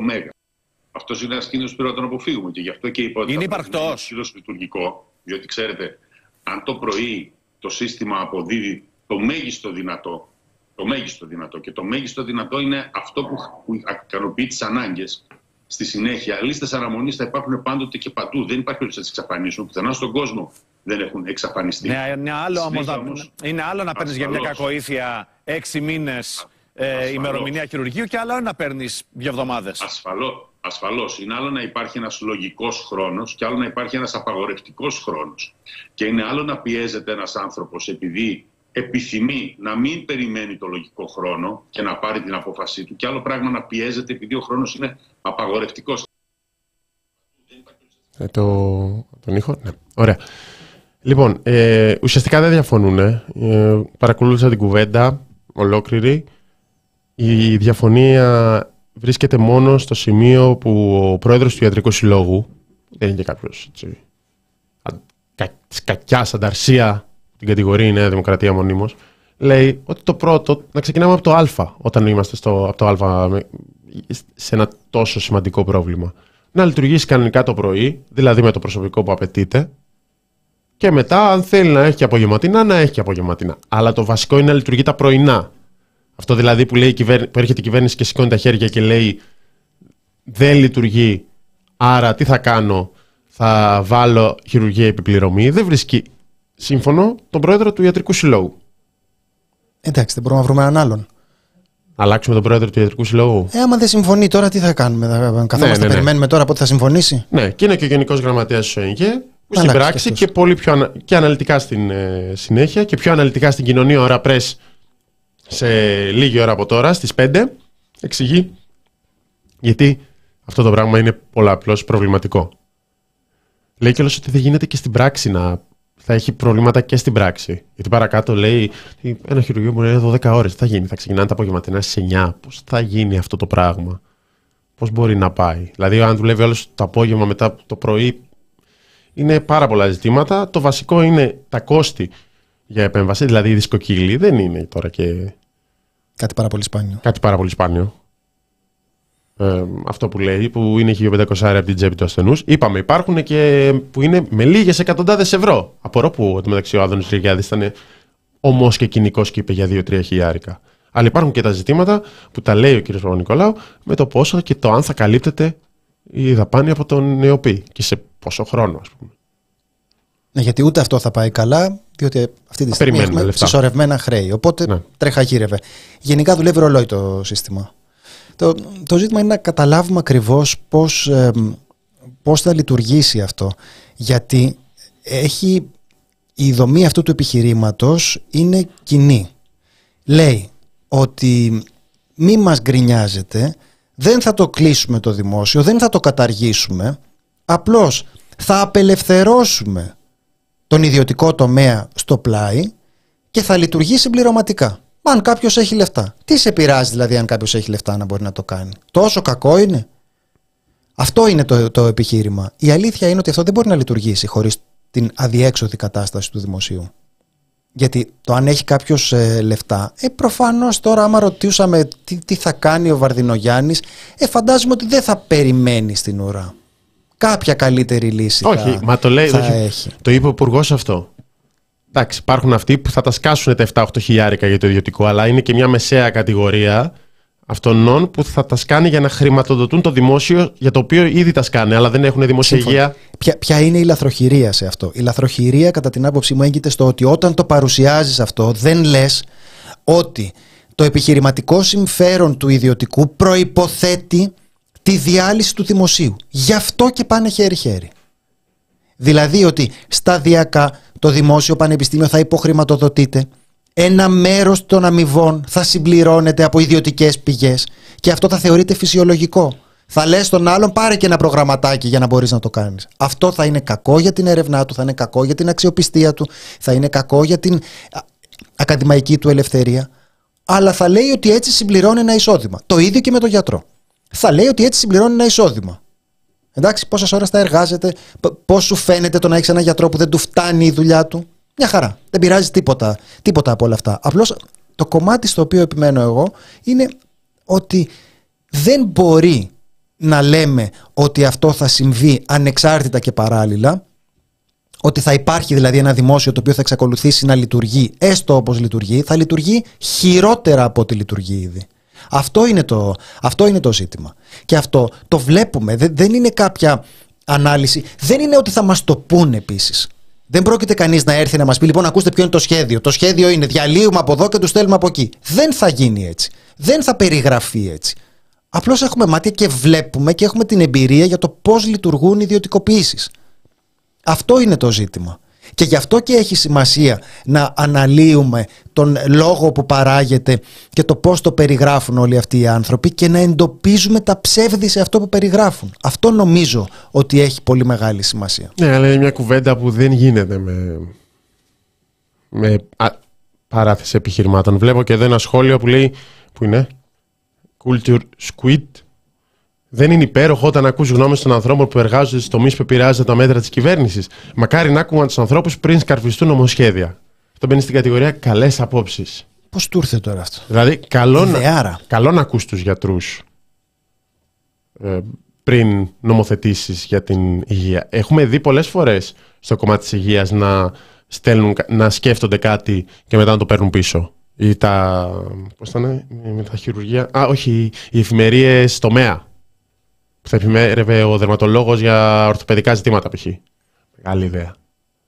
Αυτός είναι ένας κίνδυνος που πρέπει να τον αποφύγουμε και γι' αυτό και είπα ότι Είναι θα πρέπει να υπαρκτός. είναι ισχυρός λειτουργικό. Διότι ξέρετε, αν το πρωί το σύστημα αποδίδει το μέγιστο δυνατό, το μέγιστο δυνατό και το μέγιστο δυνατό είναι αυτό που, που ικανοποιεί τις ανάγκες. Στη συνέχεια, λίστες αναμονής θα υπάρχουν πάντοτε και παντού. Δεν υπάρχει περίπτωση να τις εξαφανίσουν. Πουθενά στον κόσμο δεν έχουν εξαφανιστεί. Ναι, είναι άλλο, όμως, Συνέχεια να, όμως, είναι άλλο να παίρνεις για μια ασφαλώς. κακοήθεια έξι μήνες ε, ασφαλώς. ημερομηνία χειρουργείου και άλλο να παίρνεις δύο εβδομάδες. Ασφαλώ, ασφαλώς. Είναι άλλο να υπάρχει ένας λογικός χρόνος και άλλο να υπάρχει ένας απαγορευτικός χρόνος. Και είναι άλλο να πιέζεται ένας άνθρωπος επειδή επιθυμεί να μην περιμένει το λογικό χρόνο και να πάρει την απόφασή του και άλλο πράγμα να πιέζεται επειδή ο χρόνος είναι απαγορευτικός. Ε, το, τον ήχο, ναι. Ωραία. Λοιπόν, ε, ουσιαστικά δεν διαφωνούν. Ε, παρακολούθησα την κουβέντα ολόκληρη. Η διαφωνία βρίσκεται μόνο στο σημείο που ο πρόεδρος του Ιατρικού Συλλόγου, δεν είναι και κάποιος έτσι, α, κα, της κακιάς ανταρσία, την κατηγορεί η Νέα Δημοκρατία μονίμως, λέει ότι το πρώτο, να ξεκινάμε από το Α, όταν είμαστε στο, από το Α με- σε ένα τόσο σημαντικό πρόβλημα. Να λειτουργήσει κανονικά το πρωί, δηλαδή με το προσωπικό που απαιτείται, και μετά, αν θέλει να έχει και απογευματινά, να έχει και απογευματινά. Αλλά το βασικό είναι να λειτουργεί τα πρωινά. Αυτό δηλαδή που, λέει, η κυβέρνη- που έρχεται η κυβέρνηση και σηκώνει τα χέρια και λέει δεν λειτουργεί, άρα τι θα κάνω, θα βάλω χειρουργία επιπληρωμή, δεν βρίσκει σύμφωνο τον πρόεδρο του Ιατρικού Συλλόγου. Εντάξει, δεν μπορούμε να βρούμε έναν άλλον. Αλλάξουμε τον πρόεδρο του Ιατρικού Συλλόγου. Ε, άμα δεν συμφωνεί τώρα, τι θα κάνουμε. Θα καθόμαστε, ναι, ναι. περιμένουμε τώρα πότε θα συμφωνήσει; Ναι, και είναι και ο Γενικός Γραμματέας του ΕΝΓΕ, που στην Αλλάξει πράξη και αυτός. και πολύ πιο ανα- και αναλυτικά στην ε, συνέχεια και πιο αναλυτικά στην κοινωνία ώρα πρess σε λίγη ώρα από τώρα, στις 5, εξηγεί γιατί αυτό το πράγμα είναι πολλαπλώς προβληματικό. Λέει κιόλας ότι δεν γίνεται και στην πράξη να θα έχει προβλήματα και στην πράξη. Γιατί παρακάτω λέει ότι ένα χειρουργείο μπορεί να είναι 12 ώρες. Τι θα γίνει, θα ξεκινάνε τα απογευματινά στις 9. Πώς θα γίνει αυτό το πράγμα; Πώς μπορεί να πάει; Δηλαδή αν δουλεύει όλος το απόγευμα μετά το πρωί είναι πάρα πολλά ζητήματα. Το βασικό είναι τα κόστη για επέμβαση, δηλαδή η δισκοκύλη. Δεν είναι τώρα και Κάτι πάρα πολύ σπάνιο. κάτι πάρα πολύ σπάνιο. Ε, αυτό που λέει, που είναι 1500 από την τσέπη του ασθενούς. Είπαμε, υπάρχουν και που είναι με λίγες εκατοντάδες ευρώ. Απορώ που εντωμεταξύ ο Άδωνης Ριγιάδη ήταν ομός και κοινικός και είπε για 2-3 χιλιάρικα. Αλλά υπάρχουν και τα ζητήματα που τα λέει ο κ. Παπα-Νικολάου με το πόσο και το αν θα καλύπτεται η δαπάνη από τον ΝΕΟΠΗ και σε πόσο χρόνο, ας πούμε. Ναι, γιατί ούτε αυτό θα πάει καλά, διότι αυτή τη στιγμή Περιμένουμε έχουμε λεφτά. συσσωρευμένα χρέη. Οπότε Ναι. τρέχα γύρευε. Γενικά δουλεύει ρολόι το σύστημα. Το, το ζήτημα είναι να καταλάβουμε ακριβώς πώς, ε, πώς θα λειτουργήσει αυτό. Γιατί έχει, η δομή αυτού του επιχειρήματος είναι κοινή. Λέει ότι μη μας γκρινιάζετε, δεν θα το κλείσουμε το δημόσιο, δεν θα το καταργήσουμε, απλώς θα απελευθερώσουμε τον ιδιωτικό τομέα στο πλάι και θα λειτουργεί συμπληρωματικά. Αν κάποιος έχει λεφτά. Τι σε πειράζει δηλαδή αν κάποιος έχει λεφτά να μπορεί να το κάνει; Τόσο κακό είναι; Αυτό είναι το, το επιχείρημα. Η αλήθεια είναι ότι αυτό δεν μπορεί να λειτουργήσει χωρίς την αδιέξοδη κατάσταση του δημοσίου. Γιατί το αν έχει κάποιος λεφτά, ε, προφανώς τώρα, άμα ρωτήσαμε τι, τι θα κάνει ο Βαρδινογιάννης, ε, φαντάζομαι ότι δεν θα περιμένει στην ουρά. Κάποια καλύτερη λύση Όχι, θα, μα το λέει. θα όχι. έχει. Το είπε ο Υπουργός αυτό. Εντάξει, υπάρχουν αυτοί που θα τα σκάσουν τα 7-8 χιλιάρικα για το ιδιωτικό, αλλά είναι και μια μεσαία κατηγορία αυτών που θα τα σκάνει για να χρηματοδοτούν το δημόσιο για το οποίο ήδη τα σκάνε, αλλά δεν έχουν δημόσια Σύμφωνα. υγεία. Ποια, ποια είναι η λαθροχειρία σε αυτό; Η λαθροχειρία κατά την άποψή μου έγκυται στο ότι όταν το παρουσιάζεις αυτό δεν λες ότι το επιχειρηματικό συμφέρον του ιδιωτικού προϋποθέτει τη διάλυση του δημοσίου. Γι' αυτό και πάνε χέρι-χέρι. Δηλαδή ότι σταδιακά το δημόσιο πανεπιστήμιο θα υποχρηματοδοτείται ένα μέρος των αμοιβών θα συμπληρώνεται από ιδιωτικές πηγές και αυτό θα θεωρείται φυσιολογικό. Θα λες στον άλλον πάρε και ένα προγραμματάκι για να μπορείς να το κάνεις. Αυτό θα είναι κακό για την έρευνά του, θα είναι κακό για την αξιοπιστία του, θα είναι κακό για την α, ακαδημαϊκή του ελευθερία. Αλλά θα λέει ότι έτσι συμπληρώνει ένα εισόδημα. Το ίδιο και με τον γιατρό. Θα λέει ότι έτσι συμπληρώνει ένα εισόδημα. Εντάξει, πόσες ώρες θα εργάζεται, πώς σου φαίνεται το να έχεις ένα γιατρό που δεν του φτάνει η δουλειά του. Μια χαρά. Δεν πειράζει τίποτα, τίποτα από όλα αυτά. Απλώς το κομμάτι στο οποίο επιμένω εγώ είναι ότι δεν μπορεί να λέμε ότι αυτό θα συμβεί ανεξάρτητα και παράλληλα, ότι θα υπάρχει δηλαδή ένα δημόσιο το οποίο θα εξακολουθήσει να λειτουργεί έστω όπως λειτουργεί, θα λειτουργεί χειρότερα από ό,τι λειτουργεί ήδη. Αυτό είναι το, αυτό είναι το ζήτημα. Και αυτό το βλέπουμε. Δεν, δεν είναι κάποια ανάλυση. Δεν είναι ότι θα μας το πούνε επίσης. Δεν πρόκειται κανείς να έρθει να μας πει λοιπόν ακούστε ποιο είναι το σχέδιο. Το σχέδιο είναι διαλύουμε από εδώ και τους στέλνουμε από εκεί. Δεν θα γίνει έτσι. Δεν θα περιγραφεί έτσι. Απλώς έχουμε μάτια και βλέπουμε και έχουμε την εμπειρία για το πώς λειτουργούν οι ιδιωτικοποιήσεις. Αυτό είναι το ζήτημα. Και γι' αυτό και έχει σημασία να αναλύουμε τον λόγο που παράγεται και το πώς το περιγράφουν όλοι αυτοί οι άνθρωποι και να εντοπίζουμε τα ψεύδη σε αυτό που περιγράφουν. Αυτό νομίζω ότι έχει πολύ μεγάλη σημασία. Ναι, αλλά είναι μια κουβέντα που δεν γίνεται με, με α, παράθεση επιχειρημάτων. Βλέπω και εδώ ένα σχόλιο που λέει, που είναι, Culture Squid, δεν είναι υπέροχο όταν ακούς γνώμες των ανθρώπων που εργάζονται στι τομείς που επηρεάζονται τα μέτρα της κυβέρνησης. Μακάρι να άκουγαν τους ανθρώπους πριν σκαρφιστούν νομοσχέδια. Αυτό μπαίνει στην κατηγορία καλές απόψεις. Πώς του ήρθε τώρα αυτό; Δηλαδή, καλό, Ιδεάρα. να, καλό να ακούς τους γιατρούς ε, πριν νομοθετήσεις για την υγεία. Έχουμε δει πολλές φορές στο κομμάτι της υγείας να, στέλνουν, να σκέφτονται κάτι και μετά να το παίρνουν πίσω. Ή τα. Πώς ήταν, με τα χειρουργία. Α, όχι, οι εφημερίες τομέα που θα επιμέρευε ο δερματολόγος για ορθοπαιδικά ζητήματα, π.χ. Μεγάλη ιδέα.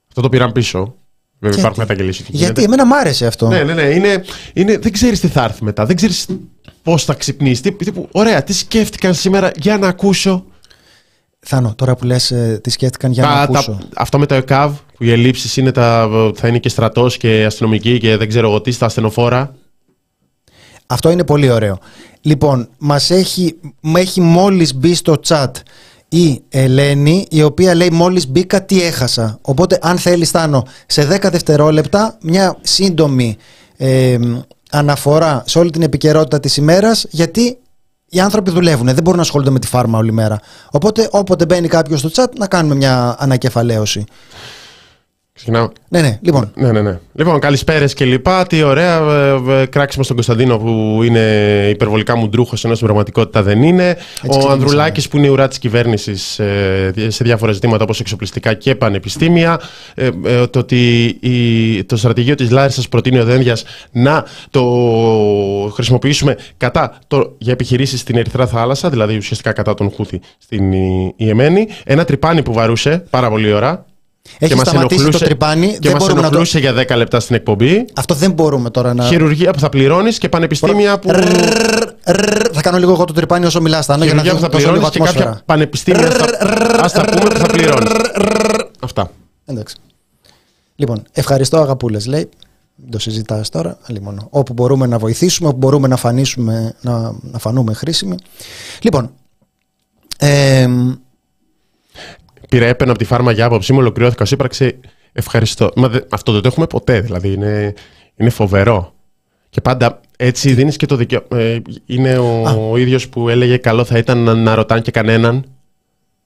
Αυτό το πήραν πίσω. Βέβαια, υπάρχουν μεταγγελίες. Γιατί εμένα μ' άρεσε αυτό. Ναι, ναι, ναι. Είναι, είναι, δεν ξέρεις τι θα έρθει μετά. Δεν ξέρεις πώς θα ξυπνήσεις. Τι, τύπου, ωραία, τι σκέφτηκαν σήμερα για να ακούσω. Θάνο, τώρα που λες ε, τι σκέφτηκαν για τα, να ακούσω. Τα, αυτό με το ΕΚΑΒ, που οι ελλείψεις είναι τα, θα είναι και στρατός και αστυνομική και δεν ξέρω εγώ τι, στα ασθενοφόρα. Αυτό είναι πολύ ωραίο. Λοιπόν, μας έχει, μου έχει μόλις μπει στο chat η Ελένη, η οποία λέει μόλις μπήκα τι έχασα. Οπότε αν θέλεις Στάνο, σε 10 δευτερόλεπτα μια σύντομη ε, αναφορά σε όλη την επικαιρότητα της ημέρας, γιατί οι άνθρωποι δουλεύουν, δεν μπορούν να ασχολούνται με τη φάρμα όλη μέρα. Οπότε όποτε μπαίνει κάποιος στο chat να κάνουμε μια ανακεφαλαίωση. Ξεκινάω. Ναι, ναι, λοιπόν. Ναι, ναι, ναι. Λοιπόν, καλησπέρες και λοιπά. Τι ωραία. Ε, κράξιμο στον Κωνσταντίνο που είναι υπερβολικά μουντρούχος, ενώ στην πραγματικότητα δεν είναι. ο Ανδρουλάκης που είναι η ουρά της κυβέρνησης ε, σε διάφορα ζητήματα όπως εξοπλιστικά και πανεπιστήμια. Ε, ε, το ότι η, το στρατηγείο της Λάρισας προτείνει ο Δένδιας να το χρησιμοποιήσουμε κατά το, για επιχειρήσεις στην Ερυθρά Θάλασσα, δηλαδή ουσιαστικά κατά τον Χούθη στην Ιεμένη. Ένα τρυπάνι που βαρούσε πάρα πολύ ώρα. Έχει και σταματήσει το τρυπάνι. Και μας ενοχλούσε το... για 10 λεπτά στην εκπομπή. Αυτό δεν μπορούμε τώρα να. Χειρουργία που θα πληρώνεις και πανεπιστήμια που. Θα κάνω λίγο εγώ το τρυπάνι όσο μιλά, Στάνο, για να που θα πληρώνει και κάποια πανεπιστήμια. Α τα πούμε που θα πληρώνει. Αυτά. Εντάξει. Λοιπόν, ευχαριστώ αγαπούλε, λέει. Δεν το συζητά τώρα, μόνο. Όπου μπορούμε να βοηθήσουμε, όπου μπορούμε να, φανίσουμε, να, να φανούμε χρήσιμοι. Λοιπόν, ε, πήρα έπαινα από τη φάρμα για άποψή μου, ολοκληρώθηκας ω ύπαρξη. Ευχαριστώ. Μα δε, αυτό δεν το έχουμε ποτέ, δηλαδή είναι, είναι φοβερό. Και πάντα έτσι δίνεις και το δικαίωμα. Ε, είναι ο, ο ίδιος που έλεγε καλό θα ήταν να, να ρωτάνε και κανέναν.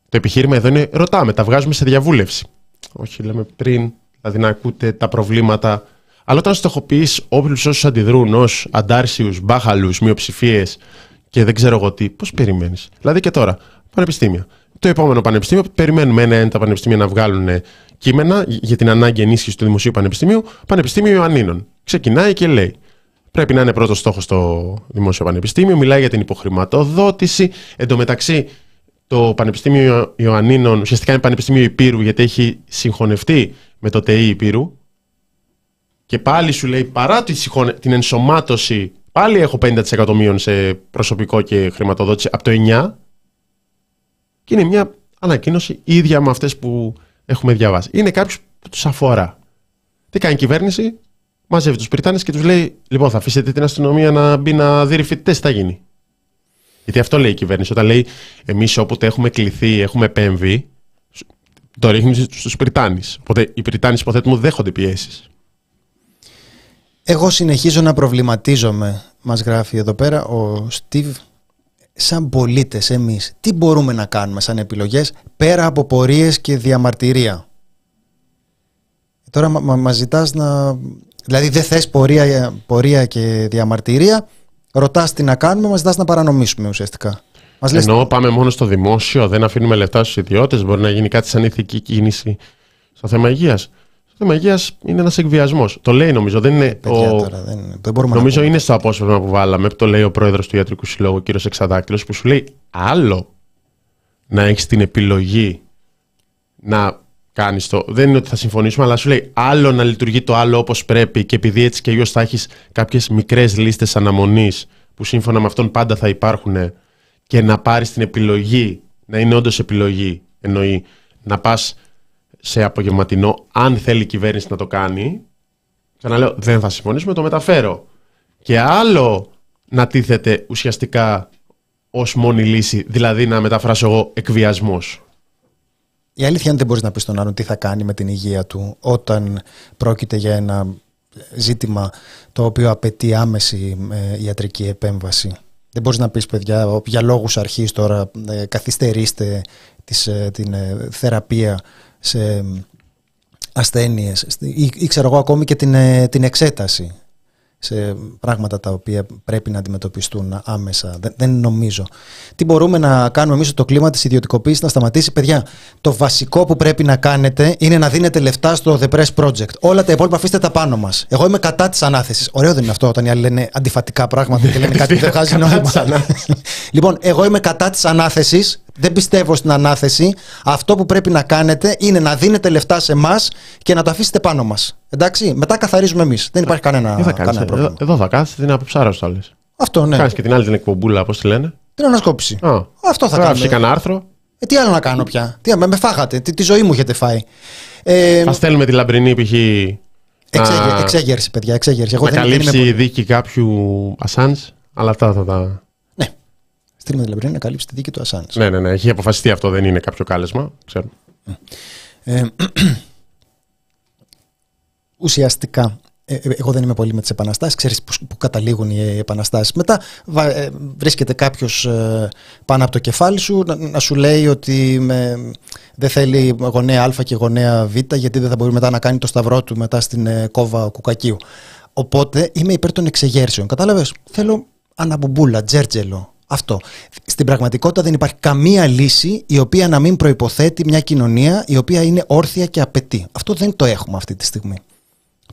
Το επιχείρημα εδώ είναι ρωτάμε, τα βγάζουμε σε διαβούλευση. Όχι, λέμε πριν, δηλαδή να ακούτε τα προβλήματα Αλλά όταν στοχοποιείς όποιους όσους αντιδρούν ω αντάρσιους, μπάχαλους, μειοψηφίες και δεν ξέρω εγώ τι, πώς περιμένεις; Δηλαδή και τώρα, πανεπιστήμια. Το επόμενο πανεπιστήμιο, περιμένουμε ένα-ένα τα πανεπιστήμια να βγάλουν κείμενα για την ανάγκη ενίσχυσης του Δημοσίου Πανεπιστημίου. Πανεπιστήμιο Ιωαννίνων. Ξεκινάει και λέει. Πρέπει να είναι πρώτος στόχος στο Δημόσιο Πανεπιστήμιο. Μιλάει για την υποχρηματοδότηση. Εν τω μεταξύ, το Πανεπιστήμιο Ιωαννίνων ουσιαστικά είναι Πανεπιστήμιο Υπήρου γιατί έχει συγχωνευτεί με το ΤΕΗ Υπήρου. Και πάλι σου λέει παρά την ενσωμάτωση, πάλι έχω 50% μείον σε προσωπικό και χρηματοδότηση από το 9. Και είναι μια ανακοίνωση ίδια με αυτές που έχουμε διαβάσει. Είναι κάποιος που τους αφορά. Τι κάνει η κυβέρνηση, μαζεύει τους Πριτάνες και τους λέει: Λοιπόν, θα αφήσετε την αστυνομία να μπει να δει φοιτητέ, τι θα γίνει. Γιατί αυτό λέει η κυβέρνηση. Όταν λέει εμείς όποτε έχουμε κληθεί, έχουμε επέμβει, το ρίχνει στους Πριτάνη. Οπότε οι Πριτάνοι, υποθέτουμε, δέχονται πιέσεις. Εγώ συνεχίζω να προβληματίζομαι, μας γράφει εδώ πέρα ο Στίβ, σαν πολίτες εμείς, τι μπορούμε να κάνουμε σαν επιλογές πέρα από πορείες και διαμαρτυρία; Τώρα μα, μα ζητάς να... Δηλαδή δεν θες πορεία, πορεία και διαμαρτυρία, ρωτάς τι να κάνουμε, μας ζητάς να παρανομήσουμε ουσιαστικά. Μας Ενώ πάμε μόνο στο δημόσιο, δεν αφήνουμε λεφτά στους ιδιώτες, μπορεί να γίνει κάτι σαν ηθική κίνηση στο θέμα υγείας. Το θέμα υγεία είναι ένας εκβιασμός. Το λέει νομίζω. Δεν είναι. Παιδιά, ο... τώρα, δεν, δεν μπορούμε νομίζω να είναι στο απόσπασμα που βάλαμε, που το λέει ο πρόεδρος του Ιατρικού Συλλόγου, ο κύριος Εξαδάκτυλο, που σου λέει άλλο να έχεις την επιλογή να κάνεις το. Δεν είναι ότι θα συμφωνήσουμε, αλλά σου λέει άλλο να λειτουργεί το άλλο όπως πρέπει και επειδή έτσι και αλλιώς θα έχεις κάποιες μικρές λίστες αναμονής που σύμφωνα με αυτόν πάντα θα υπάρχουν και να πάρεις την επιλογή, να είναι όντως επιλογή, εννοεί να πας σε απογευματινό, αν θέλει η κυβέρνηση να το κάνει, ξαναλέω, δεν θα συμφωνήσουμε, το μεταφέρω. Και άλλο να τίθεται ουσιαστικά ως μόνη λύση, δηλαδή να μεταφράσω εγώ εκβιασμός. Η αλήθεια είναι δεν μπορείς να πεις στον άλλον τι θα κάνει με την υγεία του όταν πρόκειται για ένα ζήτημα το οποίο απαιτεί άμεση ε, ιατρική επέμβαση. Δεν μπορείς να πεις παιδιά για λόγους αρχής τώρα ε, καθυστερήστε ε, την θεραπεία σε ασθένειες ή, ή ξέρω εγώ ακόμη και την, ε, την εξέταση σε πράγματα τα οποία πρέπει να αντιμετωπιστούν άμεσα. Δεν, δεν νομίζω. Τι μπορούμε να κάνουμε εμείς το κλίμα της ιδιωτικοποίησης να σταματήσει, παιδιά; Το βασικό που πρέπει να κάνετε είναι να δίνετε λεφτά στο The Press Project. Όλα τα υπόλοιπα αφήστε τα πάνω μας. Εγώ είμαι κατά της ανάθεσης. Ωραίο δεν είναι αυτό όταν οι άλλοι λένε αντιφατικά πράγματα και λένε κάτι που δεν (laughs) βγάζει νόημα. λοιπόν, εγώ είμαι κατά της ανάθεσης. Δεν πιστεύω στην ανάθεση. Αυτό που πρέπει να κάνετε είναι να δίνετε λεφτά σε εμάς και να το αφήσετε πάνω μας. Εντάξει, μετά καθαρίζουμε εμείς. Δεν υπάρχει κανένα, θα κανένα ε, πρόβλημα. Εδώ, θα κάθεσαι την αποψάρα σου άλλε. Αυτό, ναι. Κάνεις και την άλλη την εκπομπούλα, πώς τη λένε; Την ανασκόπηση. Α, Αυτό θα Γράψει κάνουμε. κανένα άρθρο. Ε, τι άλλο να κάνω πια; Τι, με, με φάγατε. Τι, τη ζωή μου έχετε φάει. Ε, Α στέλνουμε τη λαμπρινή π.χ. εξέγε, να- εξέγερση, παιδιά. Εξέγερση. Εγώ να δεν, δεν είμαι καλύψει πολύ- η δίκη κάποιου Ασάντ. Αλλά αυτά θα τα. Ναι. Στείλουμε τη λαμπρινή να καλύψει τη δίκη του Ασάνη. Ναι, ναι, ναι. Έχει αποφασιστεί αυτό, δεν είναι κάποιο κάλεσμα. Ξέρω. Ε, ουσιαστικά, ε, ε, εγώ δεν είμαι πολύ με τις επαναστάσεις, ξέρεις που, που καταλήγουν οι επαναστάσεις. Μετά βα- ε, βρίσκεται κάποιος ε, πάνω από το κεφάλι σου να, να σου λέει ότι με, δεν θέλει γονέα Α και γονέα Β γιατί δεν θα μπορεί μετά να κάνει το σταυρό του μετά στην ε, κόβα κουκακίου. Οπότε είμαι υπέρ των εξεγέρσεων. Κατάλαβες, θέλω αναμπουμπούλα, τζέρτζελο. Αυτό. Στην πραγματικότητα δεν υπάρχει καμία λύση η οποία να μην προϋποθέτει μια κοινωνία η οποία είναι όρθια και απαιτεί. Αυτό δεν το έχουμε αυτή τη στιγμή.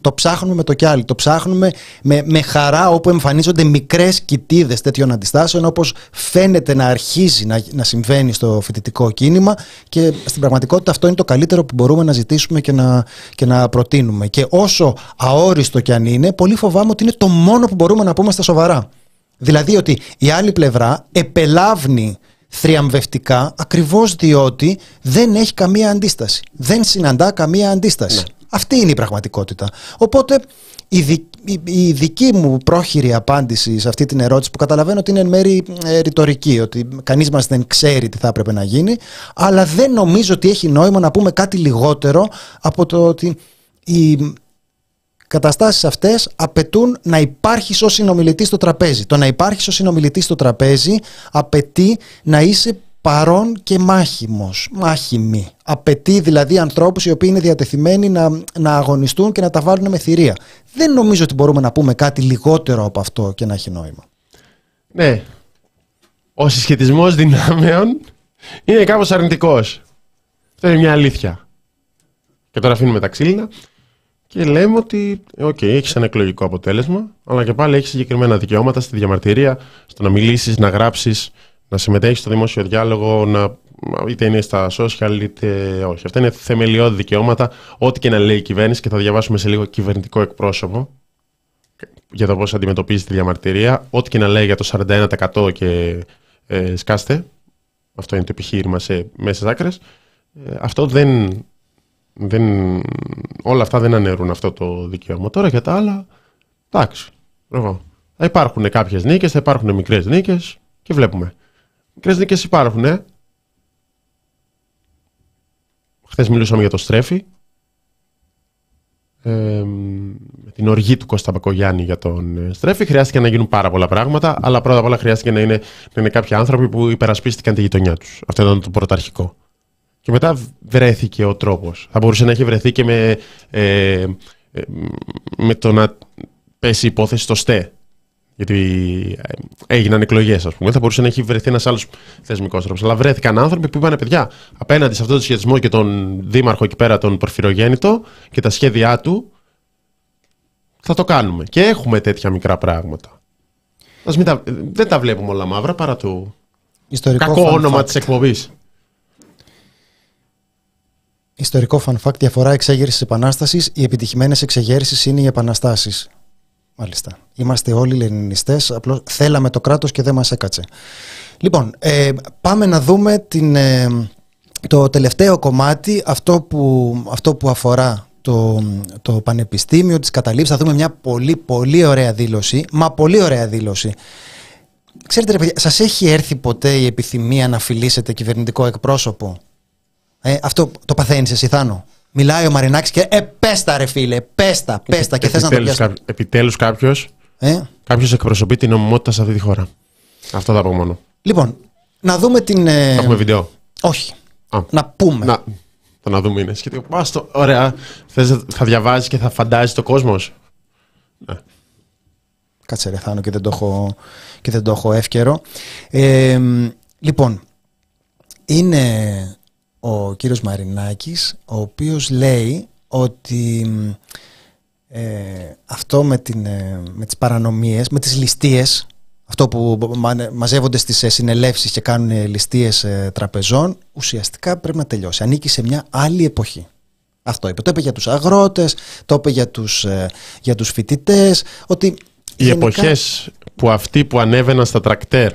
Το ψάχνουμε με το κι άλλο. Το ψάχνουμε με, με χαρά όπου εμφανίζονται μικρές κοιτίδες τέτοιων αντιστάσεων, όπως φαίνεται να αρχίζει να, να συμβαίνει στο φοιτητικό κίνημα. Και στην πραγματικότητα αυτό είναι το καλύτερο που μπορούμε να ζητήσουμε και να, και να προτείνουμε. Και όσο αόριστο κι αν είναι, πολύ φοβάμαι ότι είναι το μόνο που μπορούμε να πούμε στα σοβαρά. Δηλαδή ότι η άλλη πλευρά επελάβνει θριαμβευτικά ακριβώς διότι δεν έχει καμία αντίσταση. Δεν συναντά καμία αντίσταση. Αυτή είναι η πραγματικότητα. Οπότε η, δι- η- η δική μου πρόχειρη απάντηση σε αυτή την ερώτηση που καταλαβαίνω ότι είναι εν μέρη ε, ρητορική, ότι κανείς μας δεν ξέρει τι θα έπρεπε να γίνει, αλλά δεν νομίζω ότι έχει νόημα να πούμε κάτι λιγότερο από το ότι η καταστάσεις αυτές απαιτούν να υπάρχεις ως συνομιλητής στο τραπέζι. Το να υπάρχεις ως συνομιλητής στο τραπέζι απαιτεί να είσαι παρόν και μάχημος, μάχημη. Απαιτεί δηλαδή ανθρώπους οι οποίοι είναι διατεθειμένοι να, να αγωνιστούν και να τα βάλουν με θηρία. Δεν νομίζω ότι μπορούμε να πούμε κάτι λιγότερο από αυτό και να έχει νόημα. Ναι. Ο συσχετισμός δυνάμεων είναι κάπως αρνητικός. Αυτό είναι μια αλήθεια. Και τώρα αφήνουμε τα ξύλινα και λέμε ότι, οκ, okay, έχεις ένα εκλογικό αποτέλεσμα, αλλά και πάλι έχεις συγκεκριμένα δικαιώματα στη διαμαρτυρία, στο να μιλήσεις, να γράψεις, να συμμετέχεις στο δημόσιο διάλογο, να, είτε είναι στα social είτε όχι. Αυτά είναι θεμελιώδη δικαιώματα, ό,τι και να λέει η κυβέρνηση και θα διαβάσουμε σε λίγο κυβερνητικό εκπρόσωπο για το πώς αντιμετωπίζει τη διαμαρτυρία, ό,τι και να λέει για το 41% και ε, σκάστε. Αυτό είναι το επιχείρημα σε μέσες άκρες. Ε, αυτό δεν, δεν, όλα αυτά δεν ανέρουν αυτό το δικαίωμα. Τώρα για τα άλλα, εντάξει. Θα υπάρχουν κάποιες νίκες, θα υπάρχουν μικρές νίκες και βλέπουμε. Μικρές νίκες υπάρχουν, ε. Χθες μιλούσαμε για το στρέφι. Ε, με την οργή του Κώστα Μπακογιάννη για τον ε, Στρέφη. Χρειάστηκε να γίνουν πάρα πολλά πράγματα, αλλά πρώτα απ' όλα χρειάστηκε να είναι, να είναι κάποιοι άνθρωποι που υπερασπίστηκαν τη γειτονιά τους. Αυτό ήταν το πρωταρχικό. Και μετά βρέθηκε ο τρόπος. Θα μπορούσε να έχει βρεθεί και με, ε, ε, με το να πέσει υπόθεση στο ΣΤΕ. Γιατί ε, έγιναν εκλογές, ας πούμε. Θα μπορούσε να έχει βρεθεί ένας άλλος θεσμικός τρόπος. Αλλά βρέθηκαν άνθρωποι που είπαν: Παιδιά, απέναντι σε αυτό το σχετισμό και τον δήμαρχο εκεί πέρα, τον Πορφυρογέννητο και τα σχέδιά του, θα το κάνουμε. Και έχουμε τέτοια μικρά πράγματα. Ας μην τα, δεν τα βλέπουμε όλα μαύρα παρά το Ιστορικό κακό fun όνομα fact. της εκπομπής. Ιστορικό fun fact, διαφορά εξέγερσης επανάστασης. Οι επιτυχημένες εξεγέρσεις είναι οι επαναστάσεις. Μάλιστα. Είμαστε όλοι λενινιστές. Απλώς θέλαμε το κράτος και δεν μας έκατσε. Λοιπόν, ε, πάμε να δούμε την, ε, το τελευταίο κομμάτι, αυτό που, αυτό που αφορά το, το Πανεπιστήμιο, τις καταλήψεις. Θα δούμε μια πολύ πολύ ωραία δήλωση, μα πολύ ωραία δήλωση. Ξέρετε ρε παιδιά, σας έχει έρθει ποτέ η επιθυμία να φιλήσετε κυβερνητικό εκπρόσωπο; Ε, αυτό το παθαίνεις εσύ Θάνο. Μιλάει ο Μαρινάκης και ε, πέστα ρε φίλε, πέστα, πέστα και θες να το Επιτέλους, πιάσεις. κά- επιτέλους κάποιος, Ε; κάποιος εκπροσωπεί την νομιμότητα σε αυτή τη χώρα. Αυτό θα πω μόνο. Λοιπόν, να δούμε την... ε, Έχουμε βίντεο; Όχι, Α. να πούμε. Να, το να δούμε είναι σχετικό. Πας το, ωραία. Θες, θα διαβάζεις και θα φαντάζεις το κόσμος; Κάτσε ρε Θάνο και δεν το έχω, και δεν το έχω εύκαιρο. Ε, λοιπόν, είναι ο κύριος Μαρινάκης, ο οποίος λέει ότι ε, αυτό με, την, ε, με τις παρανομίες, με τις ληστείες, αυτό που μα- μαζεύονται στις ε, συνελεύσεις και κάνουν ε, ληστείες ε, τραπεζών, ουσιαστικά πρέπει να τελειώσει. Ανήκει σε μια άλλη εποχή. Αυτό είπε. Το είπε για τους αγρότες, το είπε για τους, ε, για τους φοιτητές, ότι Οι γενικά- εποχές που αυτοί που ανέβαιναν στα τρακτέρ,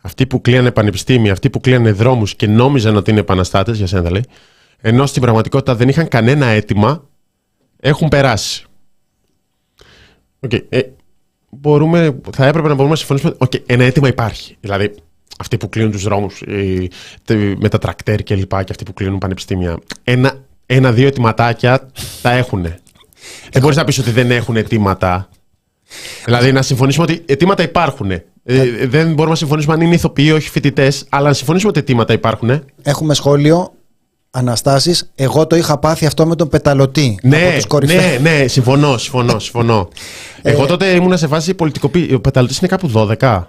αυτοί που κλείνανε πανεπιστήμια, αυτοί που κλείνανε δρόμους και νόμιζαν ότι είναι επαναστάτες, για σένα θα λέει, ενώ στην πραγματικότητα δεν είχαν κανένα αίτημα, έχουν περάσει. Οκ, ε, μπορούμε, θα έπρεπε να μπορούμε να συμφωνήσουμε ότι ένα αίτημα υπάρχει. Δηλαδή, αυτοί που κλείνουν τους δρόμους οι- τε- με τα τρακτέρ και λοιπά και αυτοί που κλείνουν πανεπιστήμια, ένα, ένα-δύο αιτηματάκια τα έχουν. Δεν μπορείς να πεις ότι δεν έχουν αιτήματα. Δηλαδή να συμφωνήσουμε ότι αιτήματα υπάρχουν. Ε, δεν μπορούμε να συμφωνήσουμε αν είναι ηθοποιοί ή όχι φοιτητές, αλλά να συμφωνήσουμε ότι αιτήματα υπάρχουν. Έχουμε σχόλιο. Αναστάσεις, εγώ το είχα πάθει αυτό με τον πεταλωτή. από Ναι, τους κορυφαίους. ναι, ναι, συμφωνώ, συμφωνώ, συμφωνώ. (laughs) Εγώ τότε ήμουν σε φάση πολιτικοποίηση. Ο πεταλωτής είναι κάπου 12.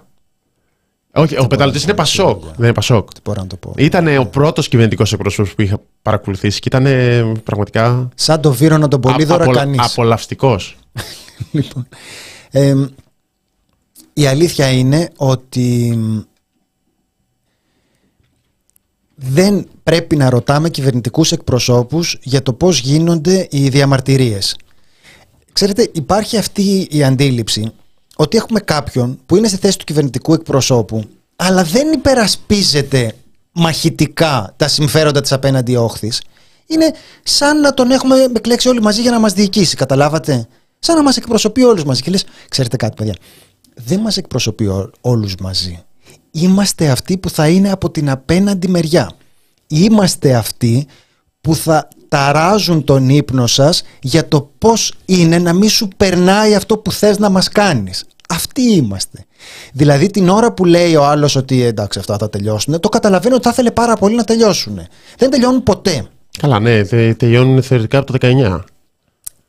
Όχι, ο πεταλωτής είναι Πασόκ. Δεν είναι Πασόκ. Τι μπορώ να το πω. Ήταν ο πρώτος κυβερνητικός εκπρόσωπος που είχα παρακολουθήσει και ήταν πραγματικά Σαν το Βύρονα τον Πολύδωρα κανείς. απολαυστικός. (laughs) Λοιπόν, ε, η αλήθεια είναι ότι δεν πρέπει να ρωτάμε κυβερνητικούς εκπροσώπους για το πώς γίνονται οι διαμαρτυρίες. Ξέρετε, υπάρχει αυτή η αντίληψη ότι έχουμε κάποιον που είναι στη θέση του κυβερνητικού εκπροσώπου αλλά δεν υπερασπίζεται μαχητικά τα συμφέροντα της απέναντι όχθης. Είναι σαν να τον έχουμε εκλέξει όλοι μαζί για να μας διοικήσει, καταλάβατε; Σαν να μας εκπροσωπεί όλους μαζί. Και λες, ξέρετε κάτι παιδιά, δεν μας εκπροσωπεί ό- όλους μαζί. Είμαστε αυτοί που θα είναι από την απέναντι μεριά. Είμαστε αυτοί που θα ταράζουν τον ύπνο σας για το πώς είναι να μην σου περνάει αυτό που θες να μας κάνεις. Αυτοί είμαστε. Δηλαδή την ώρα που λέει ο άλλος ότι εντάξει, αυτά θα τελειώσουν, το καταλαβαίνω ότι θα ήθελε πάρα πολύ να τελειώσουν. Δεν τελειώνουν ποτέ. Καλά, ναι, τε, τελειώνουν θεωρητικά από το 19.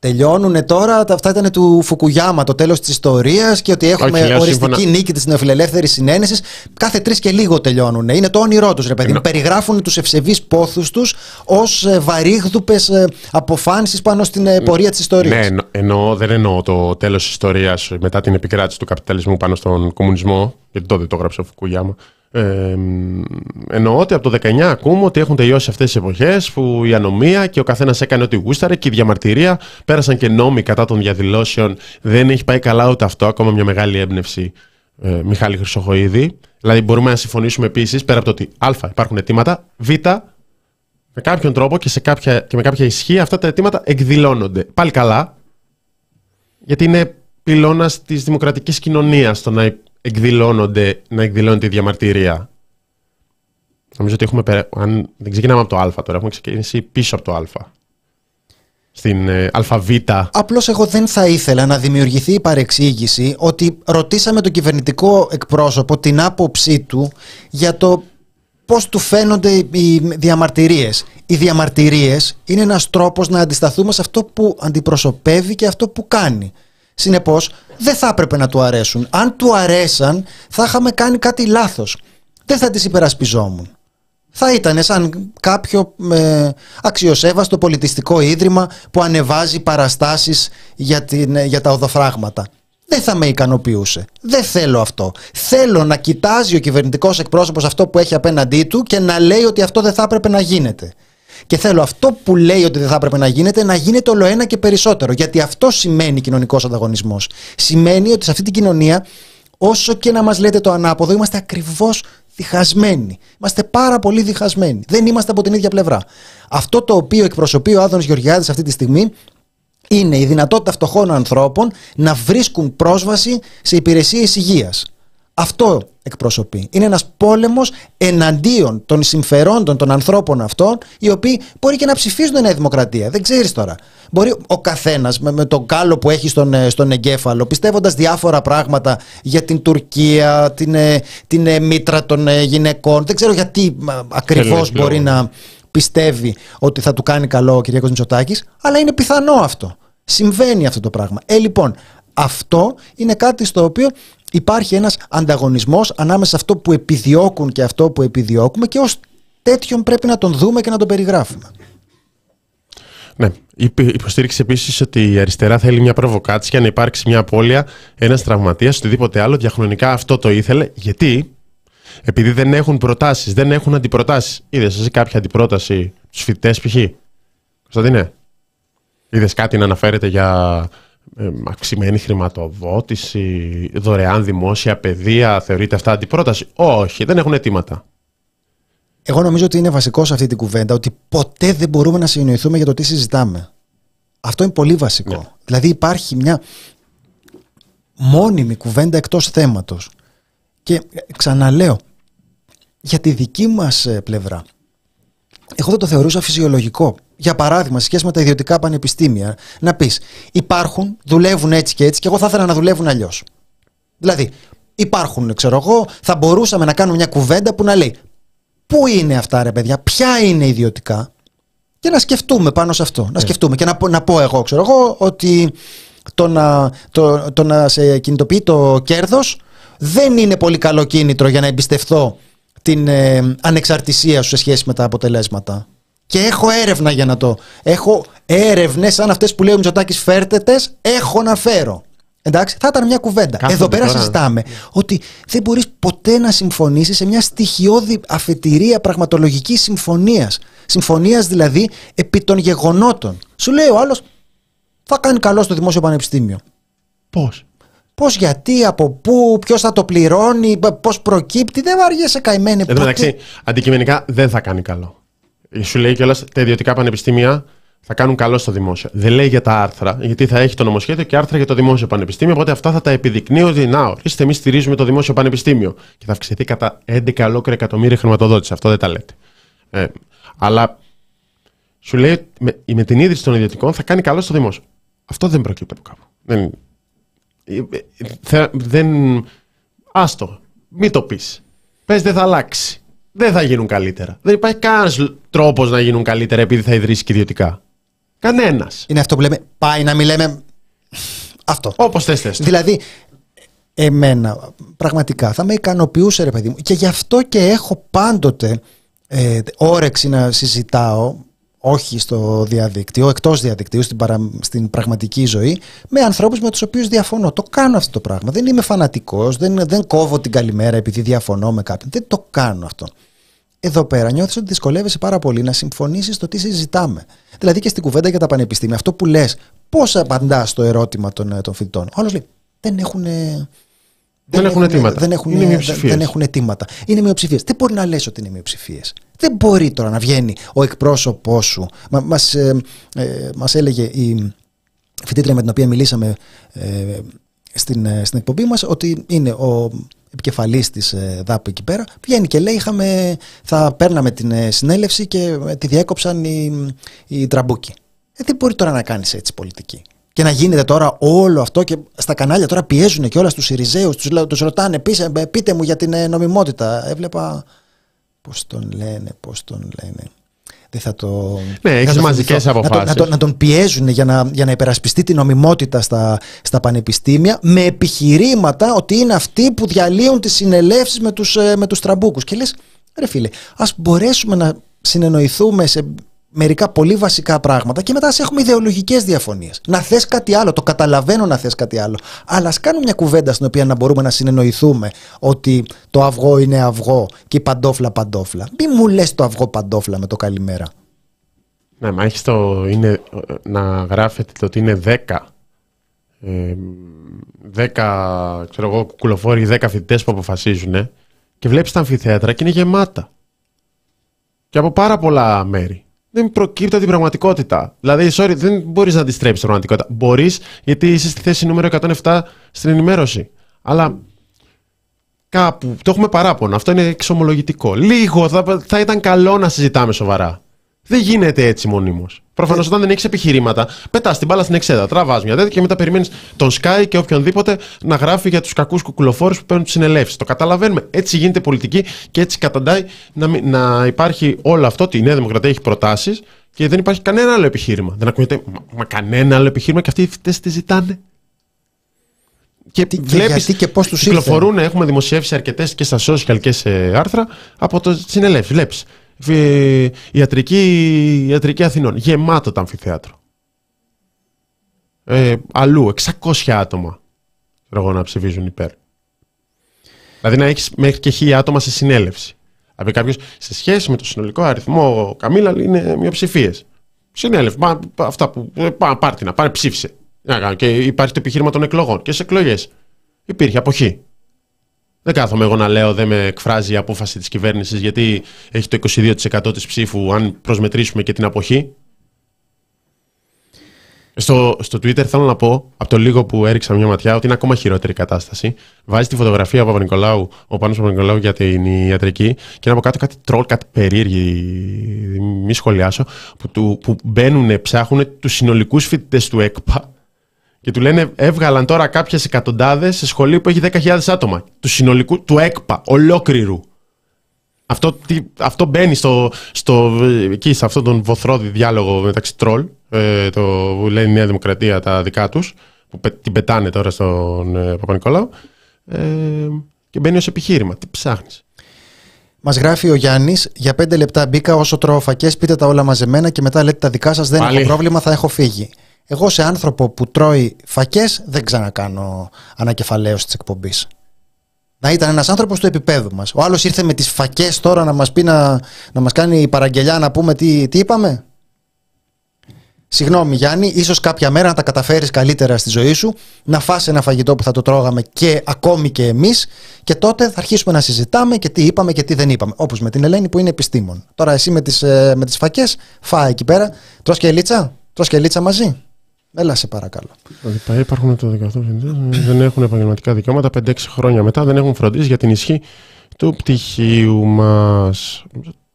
Τελειώνουν τώρα, αυτά ήταν του Φουκουγιάμα, το τέλος της ιστορίας και ότι έχουμε Όχι, λέω οριστική σύμφωνα- νίκη της νεοφιλελεύθερης συνένεσης. Κάθε τρεις και λίγο τελειώνουν. Είναι το όνειρό τους, ρε παιδί. μου. Περιγράφουν τους ευσεβείς πόθους τους ως βαρύγδουπες αποφάνσεις πάνω στην ε, πορεία της ιστορίας. Ναι, εννο- εννοώ, δεν εννοώ το τέλος της ιστορίας μετά την επικράτηση του καπιταλισμού πάνω στον κομμουνισμό, γιατί τότε το έγραψε ο Φουκουγιάμα. Ε, μ, εννοώ ότι από το 19 ακούμε ότι έχουν τελειώσει αυτές τις εποχές που η ανομία και ο καθένας έκανε ό,τι γούσταρε και η διαμαρτυρία πέρασαν και νόμοι κατά των διαδηλώσεων. Δεν έχει πάει καλά ούτε αυτό, ακόμα μια μεγάλη έμπνευση. Ε, Μιχάλη Χρυσοχοίδη. Δηλαδή, μπορούμε να συμφωνήσουμε επίσης πέρα από το ότι Α, υπάρχουν αιτήματα, Β, με κάποιον τρόπο και, σε κάποια, και με κάποια ισχύ αυτά τα αιτήματα εκδηλώνονται. Πάλι καλά, γιατί είναι πυλώνας της δημοκρατικής κοινωνίας το να εκδηλώνονται, να εκδηλώνεται η διαμαρτυρία. Νομίζω ότι έχουμε. περα- Αν δεν ξεκινάμε από το Α τώρα, έχουμε ξεκινήσει πίσω από το Α. Στην ε, ΑΒ. Απλώς εγώ δεν θα ήθελα να δημιουργηθεί η παρεξήγηση ότι ρωτήσαμε τον κυβερνητικό εκπρόσωπο την άποψή του για το πώς του φαίνονται οι διαμαρτυρίες. Οι διαμαρτυρίες είναι ένας τρόπος να αντισταθούμε σε αυτό που αντιπροσωπεύει και αυτό που κάνει. Συνεπώς δεν θα έπρεπε να του αρέσουν. Αν του αρέσαν θα είχαμε κάνει κάτι λάθος. Δεν θα τις υπερασπιζόμουν. Θα ήταν σαν κάποιο ε, αξιοσέβαστο πολιτιστικό ίδρυμα που ανεβάζει παραστάσεις για, την, για τα οδοφράγματα. Δεν θα με ικανοποιούσε. Δεν θέλω αυτό. Θέλω να κοιτάζει ο κυβερνητικός εκπρόσωπος αυτό που έχει απέναντί του και να λέει ότι αυτό δεν θα έπρεπε να γίνεται. Και θέλω αυτό που λέει ότι δεν θα έπρεπε να γίνεται να γίνεται όλο ένα και περισσότερο. Γιατί αυτό σημαίνει κοινωνικός ανταγωνισμός. Σημαίνει ότι σε αυτή την κοινωνία, όσο και να μας λέτε το ανάποδο, είμαστε ακριβώς διχασμένοι. Είμαστε πάρα πολύ διχασμένοι. Δεν είμαστε από την ίδια πλευρά. Αυτό το οποίο εκπροσωπεί ο Άδωνος Γεωργιάδης αυτή τη στιγμή είναι η δυνατότητα φτωχών ανθρώπων να βρίσκουν πρόσβαση σε υπηρεσίες υγείας. Αυτό εκπροσωπεί. Είναι ένας πόλεμος εναντίον των συμφερόντων των ανθρώπων αυτών, οι οποίοι μπορεί και να ψηφίζουν Νέα Δημοκρατία. Δεν ξέρεις τώρα. Μπορεί ο καθένας με, με τον κάλο που έχει στον, ε, στον εγκέφαλο, πιστεύοντας διάφορα πράγματα για την Τουρκία, την, ε, την ε, μήτρα των ε, γυναικών. Δεν ξέρω γιατί ε, ακριβώς Θέλει μπορεί λόγο. να πιστεύει ότι θα του κάνει καλό ο Κυριακός Μητσοτάκης, αλλά είναι πιθανό αυτό. Συμβαίνει αυτό το πράγμα. Ε, λοιπόν, αυτό είναι κάτι στο οποίο υπάρχει ένας ανταγωνισμός ανάμεσα σε αυτό που επιδιώκουν και αυτό που επιδιώκουμε και ως τέτοιον πρέπει να τον δούμε και να τον περιγράφουμε. Ναι. Υπ- Υποστήριξε επίσης ότι η αριστερά θέλει μια προβοκάτσια για να υπάρξει μια απώλεια, ένας τραυματίας, οτιδήποτε άλλο. Διαχρονικά αυτό το ήθελε. Γιατί; Επειδή δεν έχουν προτάσεις, δεν έχουν αντιπροτάσεις. Είδες εσύ κάποια αντιπρόταση στους φοιτητές, π.χ. Κωνσταντίνε. Είδες κάτι να αναφέρεται για ε, αυξημένη χρηματοδότηση, δωρεάν δημόσια παιδεία. Θεωρείται αυτά αντιπρόταση; Όχι, δεν έχουν αιτήματα. Εγώ νομίζω ότι είναι βασικό σε αυτή την κουβέντα ότι ποτέ δεν μπορούμε να συνοηθούμε για το τι συζητάμε. Αυτό είναι πολύ βασικό. Ναι. Δηλαδή υπάρχει μια μόνιμη κουβέντα εκτός θέματος. Και ε, ξαναλέω, για τη δική μας ε, πλευρά, εγώ δεν το θεωρούσα φυσιολογικό. Για παράδειγμα, σε σχέση με τα ιδιωτικά πανεπιστήμια, να πεις υπάρχουν, δουλεύουν έτσι και έτσι και εγώ θα ήθελα να δουλεύουν αλλιώς. Δηλαδή, υπάρχουν, ξέρω εγώ, θα μπορούσαμε να κάνουμε μια κουβέντα που να λέει Πού είναι αυτά ρε παιδιά, ποια είναι ιδιωτικά και να σκεφτούμε πάνω σε αυτό. Να σκεφτούμε και να, πω- να πω εγώ, ξέρω εγώ, ότι το να, το, το να σε κινητοποιεί το κέρδος δεν είναι πολύ καλό κίνητρο για να εμπιστευτώ την ε, ανεξαρτησία σου σε σχέση με τα αποτελέσματα. Και έχω έρευνα για να το. Έχω έρευνες σαν αυτές που λέει ο Μητσοτάκης φέρτετες, έχω να φέρω. Εντάξει, θα ήταν μια κουβέντα. Κάθονται Εδώ πέρα τώρα. συζητάμε ότι δεν μπορείς ποτέ να συμφωνήσεις σε μια στοιχειώδη αφετηρία πραγματολογικής συμφωνίας. Συμφωνίας δηλαδή επί των γεγονότων. Σου λέει ο άλλος, θα κάνει καλό στο δημόσιο πανεπιστήμιο. Πώς; Πώς, γιατί, από πού, ποιος θα το πληρώνει, πώς προκύπτει. Δεν βαριέσαι καημένε Εν τω μεταξύ, αντικειμενικά δεν θα κάνει καλό. Σου λέει κιόλας τα ιδιωτικά πανεπιστήμια θα κάνουν καλό στο δημόσιο. Δεν λέει για τα άρθρα, γιατί θα έχει το νομοσχέδιο και άρθρα για το δημόσιο πανεπιστήμιο. Οπότε αυτά θα τα επιδεικνύει ότι να, ορίστε, εμείς στηρίζουμε το δημόσιο πανεπιστήμιο. Και θα αυξηθεί κατά 11 ολόκληρα εκατομμύρια χρηματοδότηση. Αυτό δεν τα λέτε. Ε, αλλά σου λέει με, με την ίδρυση των ιδιωτικών θα κάνει καλό στο δημόσιο. Αυτό δεν προκύπτει από κάπου. Δεν, ε, ε, θε- δεν, Άστο. Μην το πεις. Πες δεν θα αλλάξει. Δεν θα γίνουν καλύτερα. Δεν υπάρχει κανένας τρόπος να γίνουν καλύτερα επειδή θα ιδρύσει και ιδιωτικά. Κανένας. Είναι αυτό που λέμε. Πάει να μην λέμε. Αυτό. Όπως θες, θες. Δηλαδή, εμένα πραγματικά θα με ικανοποιούσε ρε παιδί μου και γι' αυτό και έχω πάντοτε ε, όρεξη να συζητάω όχι στο διαδίκτυο, εκτός διαδικτύου, στην, παρα, στην πραγματική ζωή, με ανθρώπους με τους οποίους διαφωνώ. Το κάνω αυτό το πράγμα. Δεν είμαι φανατικός, δεν, δεν κόβω την καλημέρα επειδή διαφωνώ με κάποιον. Δεν το κάνω αυτό. Εδώ πέρα νιώθεις ότι δυσκολεύεσαι πάρα πολύ να συμφωνήσεις στο τι συζητάμε. Δηλαδή και στην κουβέντα για τα πανεπιστήμια, αυτό που λες, πώς απαντάς στο ερώτημα των, των φοιτητών. Ο άλλος λέει, δεν έχουν δεν, έχουν αιτήματα. Δεν έχουν, είναι δεν έχουν αιτήματα. Είναι μειοψηφίες. Δεν μπορεί να λες ότι είναι μειοψηφίες. Δεν μπορεί τώρα να βγαίνει ο εκπρόσωπός σου. Μα μας, ε, ε, μας έλεγε η φοιτήτρια με την οποία μιλήσαμε ε, στην, ε, στην εκπομπή μας ότι είναι ο επικεφαλής της ε, ΔΑΠ εκεί πέρα. Βγαίνει και λέει είχαμε, θα παίρναμε την ε, συνέλευση και τη διέκοψαν οι, οι τραμπούκοι. Ε, δεν μπορεί τώρα να κάνεις έτσι πολιτική και να γίνεται τώρα όλο αυτό και στα κανάλια τώρα πιέζουν και όλα στους Συριζαίους, τους, τους ρωτάνε πείτε, πείτε μου για την ε, νομιμότητα. Έβλεπα πώς τον λένε, πώς τον λένε. Δεν θα το... Ναι, έχεις μαζικές αποφάσεις. Να, τον, να τον πιέζουν για να, για να υπερασπιστεί την νομιμότητα στα, στα πανεπιστήμια με επιχειρήματα ότι είναι αυτοί που διαλύουν τις συνελεύσεις με τους ε, με τους τραμπούκους. Και λες, ρε φίλε, ας μπορέσουμε να συνεννοηθούμε σε μερικά πολύ βασικά πράγματα και μετά έχουμε ιδεολογικές διαφωνίες. Να θες κάτι άλλο, το καταλαβαίνω να θες κάτι άλλο. Αλλά ας κάνουμε μια κουβέντα στην οποία να μπορούμε να συνεννοηθούμε ότι το αυγό είναι αυγό και η παντόφλα παντόφλα. Μην μου λες το αυγό παντόφλα με το καλημέρα. Ναι, μα έχεις το. Είναι, να γράφετε το ότι είναι 10. Ε, 10 ξέρω εγώ, κουκουλοφόροι, 10 φοιτητές που αποφασίζουν και βλέπεις τα αμφιθέατρα και είναι γεμάτα. Και από πάρα πολλά μέρη δεν προκύπτει την πραγματικότητα. Δηλαδή, sorry, δεν μπορείς να αντιστρέψεις την πραγματικότητα. Μπορείς, γιατί είσαι στη θέση νούμερο 107 στην ενημέρωση. Αλλά κάπου το έχουμε παράπονο. Αυτό είναι εξομολογητικό. Λίγο θα, θα ήταν καλό να συζητάμε σοβαρά. Δεν γίνεται έτσι μονίμως. Προφανώς όταν δεν έχεις επιχειρήματα, πετάς την μπάλα στην εξέδα, τραβάς μια τέτοια και μετά περιμένεις τον Sky και οποιονδήποτε να γράφει για τους κακούς κουκουλοφόρους που παίρνουν τις συνελεύσεις. Το καταλαβαίνουμε. Έτσι γίνεται πολιτική και έτσι καταντάει να, να υπάρχει όλο αυτό. Ότι η Νέα Δημοκρατία έχει προτάσεις και δεν υπάρχει κανένα άλλο επιχείρημα. Δεν ακούγεται μα, μα κανένα άλλο επιχείρημα και αυτοί οι φοιτητέ τις ζητάνε. Και, τι, βλέπεις, και, και πώς τους κυκλοφορούν, έχουμε δημοσιεύσει αρκετές και στα social και σε άρθρα από το συνελεύσεις. Βλέπεις ιατρική, ιατρική Αθηνών. Γεμάτο το αμφιθέατρο. Ε, αλλού, 600 άτομα εγώ να ψηφίζουν υπέρ. Δηλαδή να έχεις μέχρι και χίλια άτομα σε συνέλευση. Δηλαδή κάποιος σε σχέση με το συνολικό αριθμό Καμίλα είναι μειοψηφίες. Συνέλευση. αυτά που. Ε, πάρτι να πάρει, ψήφισε. Και υπάρχει το επιχείρημα των εκλογών. Και σε εκλογές υπήρχε αποχή. Δεν κάθομαι εγώ να λέω δεν με εκφράζει η απόφαση της κυβέρνησης γιατί έχει το 22% της ψήφου αν προσμετρήσουμε και την αποχή. Στο, στο Twitter θέλω να πω, από το λίγο που έριξα μια ματιά, ότι είναι ακόμα χειρότερη κατάσταση. Βάζει τη φωτογραφία ο Παπα-Νικολάου, ο Πάνος Παπα-Νικολάου για την ιατρική και είναι από κάτω κάτι τρόλ, κάτι περίεργη, μη σχολιάσω, που, που μπαίνουν, ψάχνουν τους συνολικούς φοιτητές του ΕΚΠΑ και του λένε έβγαλαν τώρα κάποιες εκατοντάδες σε σχολείο που έχει 10.000 άτομα. Του συνολικού, του ΕΚΠΑ, ολόκληρου. Αυτό, αυτό μπαίνει στο, στο, εκεί, σε αυτόν τον βοθρόδη διάλογο μεταξύ τρόλ, ε, το που λένε η Νέα Δημοκρατία τα δικά τους, που την πετάνε τώρα στον ε, Παπα-Νικολάου, ε, και μπαίνει ως επιχείρημα. Τι ψάχνεις. Μας γράφει ο Γιάννης, για πέντε λεπτά μπήκα όσο τρώω φακές, πείτε τα όλα μαζεμένα και μετά λέτε τα δικά σας. Δεν Πάλι. έχω πρόβλημα, θα έχω φύγει. Εγώ σε άνθρωπο που τρώει φακές δεν ξανακάνω ανακεφαλαίωση της εκπομπής. Να ήταν ένας άνθρωπος του επίπεδου μας. Ο άλλος ήρθε με τις φακές τώρα να μας πει να, να μας κάνει παραγγελιά να πούμε τι, τι είπαμε. Συγγνώμη Γιάννη, ίσως κάποια μέρα να τα καταφέρεις καλύτερα στη ζωή σου, να φας ένα φαγητό που θα το τρώγαμε και ακόμη και εμείς και τότε θα αρχίσουμε να συζητάμε και τι είπαμε και τι δεν είπαμε. Όπως με την Ελένη που είναι επιστήμον. Τώρα εσύ με τις, ε, με τις φακές φάει εκεί πέρα. Τρως και λίτσα, τρως και λίτσα μαζί; Έλα σε παρακαλώ. Δηλαδή, υπάρχουν το 18 δεν έχουν επαγγελματικά δικαιώματα 5-6 χρόνια μετά, δεν έχουν φροντίσει για την ισχύ του πτυχίου μας.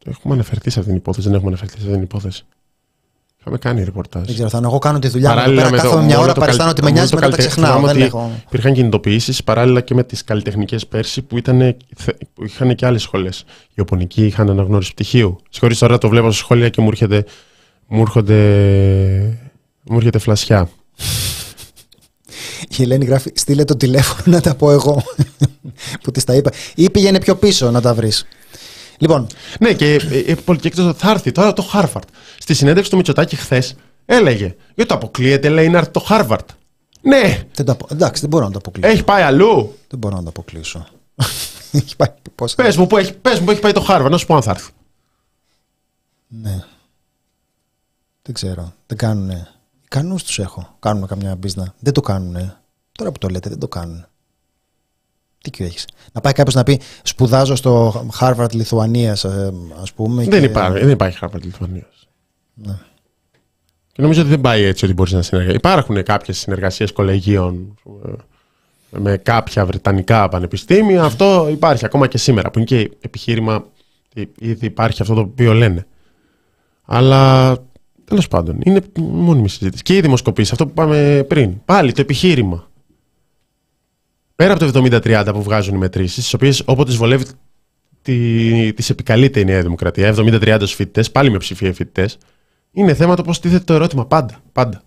Έχουμε αναφερθεί σε αυτήν την υπόθεση, δεν έχουμε αναφερθεί σε αυτήν την υπόθεση. Είχαμε κάνει ρεπορτάζ. Δεν ξέρω, θα εγώ κάνω τη δουλειά μου. εδώ Παράλληλα Πέρα με το- κάθομαι μια μόνο ώρα, το παριστάνω καλυ- ότι με μόνο νοιάζει, το μετά τα καλυτε- ξεχνάω. θυμάμαι Δεν ότι έχω. Υπήρχαν κινητοποιήσεις παράλληλα και με τις καλλιτεχνικές πέρσι που, ήταν, που είχαν και άλλες σχολές. Οι οπονικοί είχαν αναγνώριση πτυχίου. Συγχωρείς τώρα το βλέπω στα σχόλια και μου έρχεται. Μου έρχονται. Μου έρχεται φλασιά. (laughs) Η Ελένη γράφει, στείλε το τηλέφωνο να τα πω εγώ. (laughs) που της τα είπα. Ή πήγαινε πιο πίσω να τα βρεις. Λοιπόν, Ναι, και ε, ε, πολιτική θα έρθει τώρα το Χάρβαρτ. Στη συνέντευξη του Μητσοτάκη χθες έλεγε. Γιατί το αποκλείεται, λέει, να έρθει το Χάρβαρτ. Ναι, δεν το, απο- εντάξει, δεν μπορώ να το αποκλείσω. έχει πάει αλλού. Δεν μπορώ να το αποκλείσω. (laughs) Έχει πάει πώς- Πες μου, που έχει, πες μου που έχει πάει το Χάρβαρτ, να σου πω αν θα έρθει. Ναι. Δεν ξέρω. Δεν κάνουνε. Ικανούς τους έχω. Κάνουν καμιά μπίζνα. Δεν το κάνουνε. Τώρα που το λέτε δεν το κάνουν. Τι και έχεις. Να πάει κάποιος να πει σπουδάζω στο Harvard Λιθουανίας ε, ας πούμε. Δεν και- υπάρχει, δεν υπάρχει Χάρβαρτ Λιθουανίας. Ναι. Και νομίζω ότι δεν πάει έτσι ότι μπορείς να συνεργαστεί. Υπάρχουν κάποιες συνεργασίες κολεγίων ε, με κάποια βρετανικά πανεπιστήμια. Αυτό υπάρχει ακόμα και σήμερα, που είναι και επιχείρημα. ε, Ήδη υπάρχει αυτό το οποίο λένε. Αλλά τέλος πάντων, είναι μόνιμη συζήτηση. Και οι δημοσκοπήσεις, αυτό που είπαμε πριν. Πάλι το επιχείρημα. Πέρα από το 70-30 που βγάζουν οι μετρήσεις, τι οποίες όποτε βολεύει τη, τις επικαλείται η Νέα Δημοκρατία, 70-30 στου φοιτητές, πάλι με ψηφία φοιτητές, είναι θέμα το πώς τίθεται το ερώτημα. Πάντα. πάντα.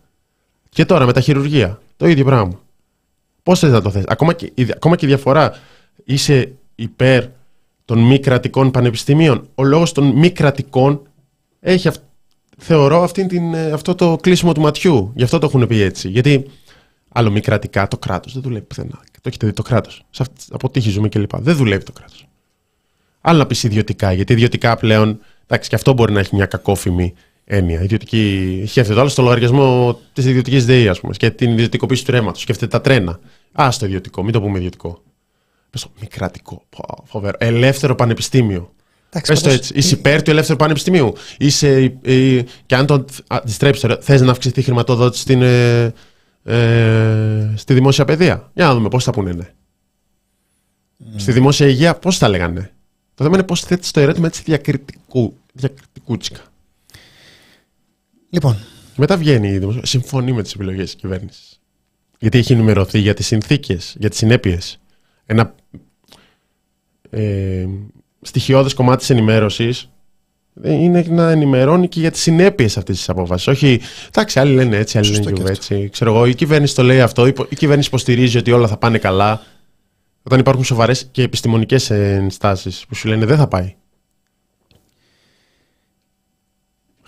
Και τώρα με τα χειρουργία. Το ίδιο πράγμα. Πώς θες να το θες; Ακόμα και, η- ακόμα και η διαφορά. Είσαι υπέρ των μη κρατικών πανεπιστημίων. Ο λόγος των μη κρατικών έχει, αυ- θεωρώ, αυτήν την, ε, αυτό το κλείσιμο του ματιού. Γι' αυτό το έχουν πει έτσι. Γιατί άλλο μη κρατικά το κράτος δεν δουλεύει πουθενά. Το έχετε δει το κράτος. Σε αυτή- αποτύχει ζούμε κλπ. Δεν δουλεύει το κράτος. Άλλο να πεις ιδιωτικά, γιατί ιδιωτικά πλέον, εντάξει, και αυτό μπορεί να έχει μια κακόφημη έννοια. Ιδιωτική, σκέφτεται άλλο στο λογαριασμό της ιδιωτικής ΔΕΗ, ας πούμε, και την ιδιωτικοποίηση του ρέματο. Σκέφτεται τα τρένα. Α το ιδιωτικό, μην το πούμε ιδιωτικό. Πες το μη κρατικό. Πω, φοβερό. Ελεύθερο πανεπιστήμιο. Εντάξει, Πες το πάντως, έτσι. Είσαι υπέρ του ελεύθερου πανεπιστημίου. Είσαι, ε, και αν το αντιστρέψει, θες να αυξηθεί η χρηματοδότηση στην, ε, ε, στη δημόσια παιδεία; Για να δούμε πώς θα πούνε ναι. Στη δημόσια υγεία πώς θα λέγανε. ναι. Το θέμα είναι πώς θέτεις το ερώτημα έτσι διακριτικού, διακριτικούτσικα. Λοιπόν, Μετά βγαίνει η δημοσιο... συμφωνεί με τις επιλογές της κυβέρνησης. Γιατί έχει ενημερωθεί για τις συνθήκες, για τις συνέπειες. Ένα ε, στοιχειώδες κομμάτι της ενημέρωσης είναι να ενημερώνει και για τις συνέπειες αυτής της απόφασης. Όχι, εντάξει, άλλοι λένε έτσι, άλλοι Σωστό λένε και και έτσι. Ξέρω εγώ, η κυβέρνηση το λέει αυτό, η η κυβέρνηση υποστηρίζει ότι όλα θα πάνε καλά. Όταν υπάρχουν σοβαρές και επιστημονικές ενστάσεις που σου λένε δεν θα πάει.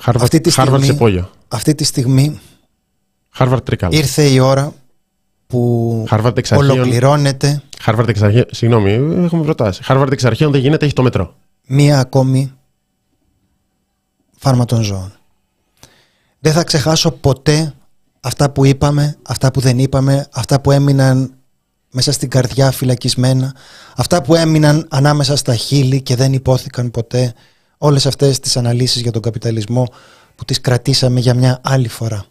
Αυτή τη Χάρβαρτ στιγμή- Σεπόλια. αυτή τη στιγμή Χάρβαρτ Τρίκαλα. ήρθε η ώρα που Χάρβαρτ Εξαρχείων. ολοκληρώνεται Χάρβαρτ Εξαρχείων. Συγγνώμη, έχουμε προτάσεις. Χάρβαρτ Εξαρχείων δεν γίνεται, έχει το μετρό. μία ακόμη φάρμα των ζώων. Δεν θα ξεχάσω ποτέ αυτά που είπαμε, αυτά που δεν είπαμε, αυτά που έμειναν μέσα στην καρδιά φυλακισμένα, αυτά που έμειναν ανάμεσα στα χείλη και δεν ειπώθηκαν ποτέ, όλες αυτές τις αναλύσεις για τον καπιταλισμό που τις κρατήσαμε για μια άλλη φορά.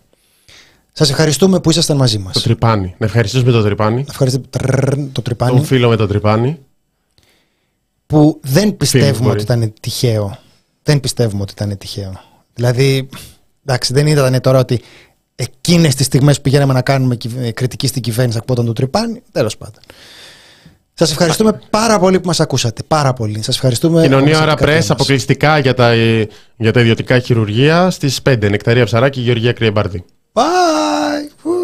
Σας ευχαριστούμε που ήσασταν μαζί μας. Το τρυπάνι. Να ευχαριστήσουμε το τρυπάνι. Ευχαριστούμε τρρρρ, το τρυπάνι Τον φίλο με το τρυπάνι. που δεν πιστεύουμε μπορεί. ότι ήταν τυχαίο. Δεν πιστεύουμε ότι ήταν τυχαίο. Δηλαδή, εντάξει, δεν ήταν τώρα ότι εκείνες τις στιγμές που πηγαίναμε να κάνουμε κυβ- κριτική στην κυβέρνηση ακούγονταν το τρυπάνι. Τέλος πάντων. Σας ευχαριστούμε πάρα πολύ που μας ακούσατε. Πάρα πολύ. Σας ευχαριστούμε. Κοινωνία όπως ώρα την καρδιά πρέσ μας. αποκλειστικά για τα, για τα ιδιωτικά χειρουργεία στις 5. Νεκταρία Ψαράκη, Γεωργία Κρυεμπάρδη. Bye. Woo.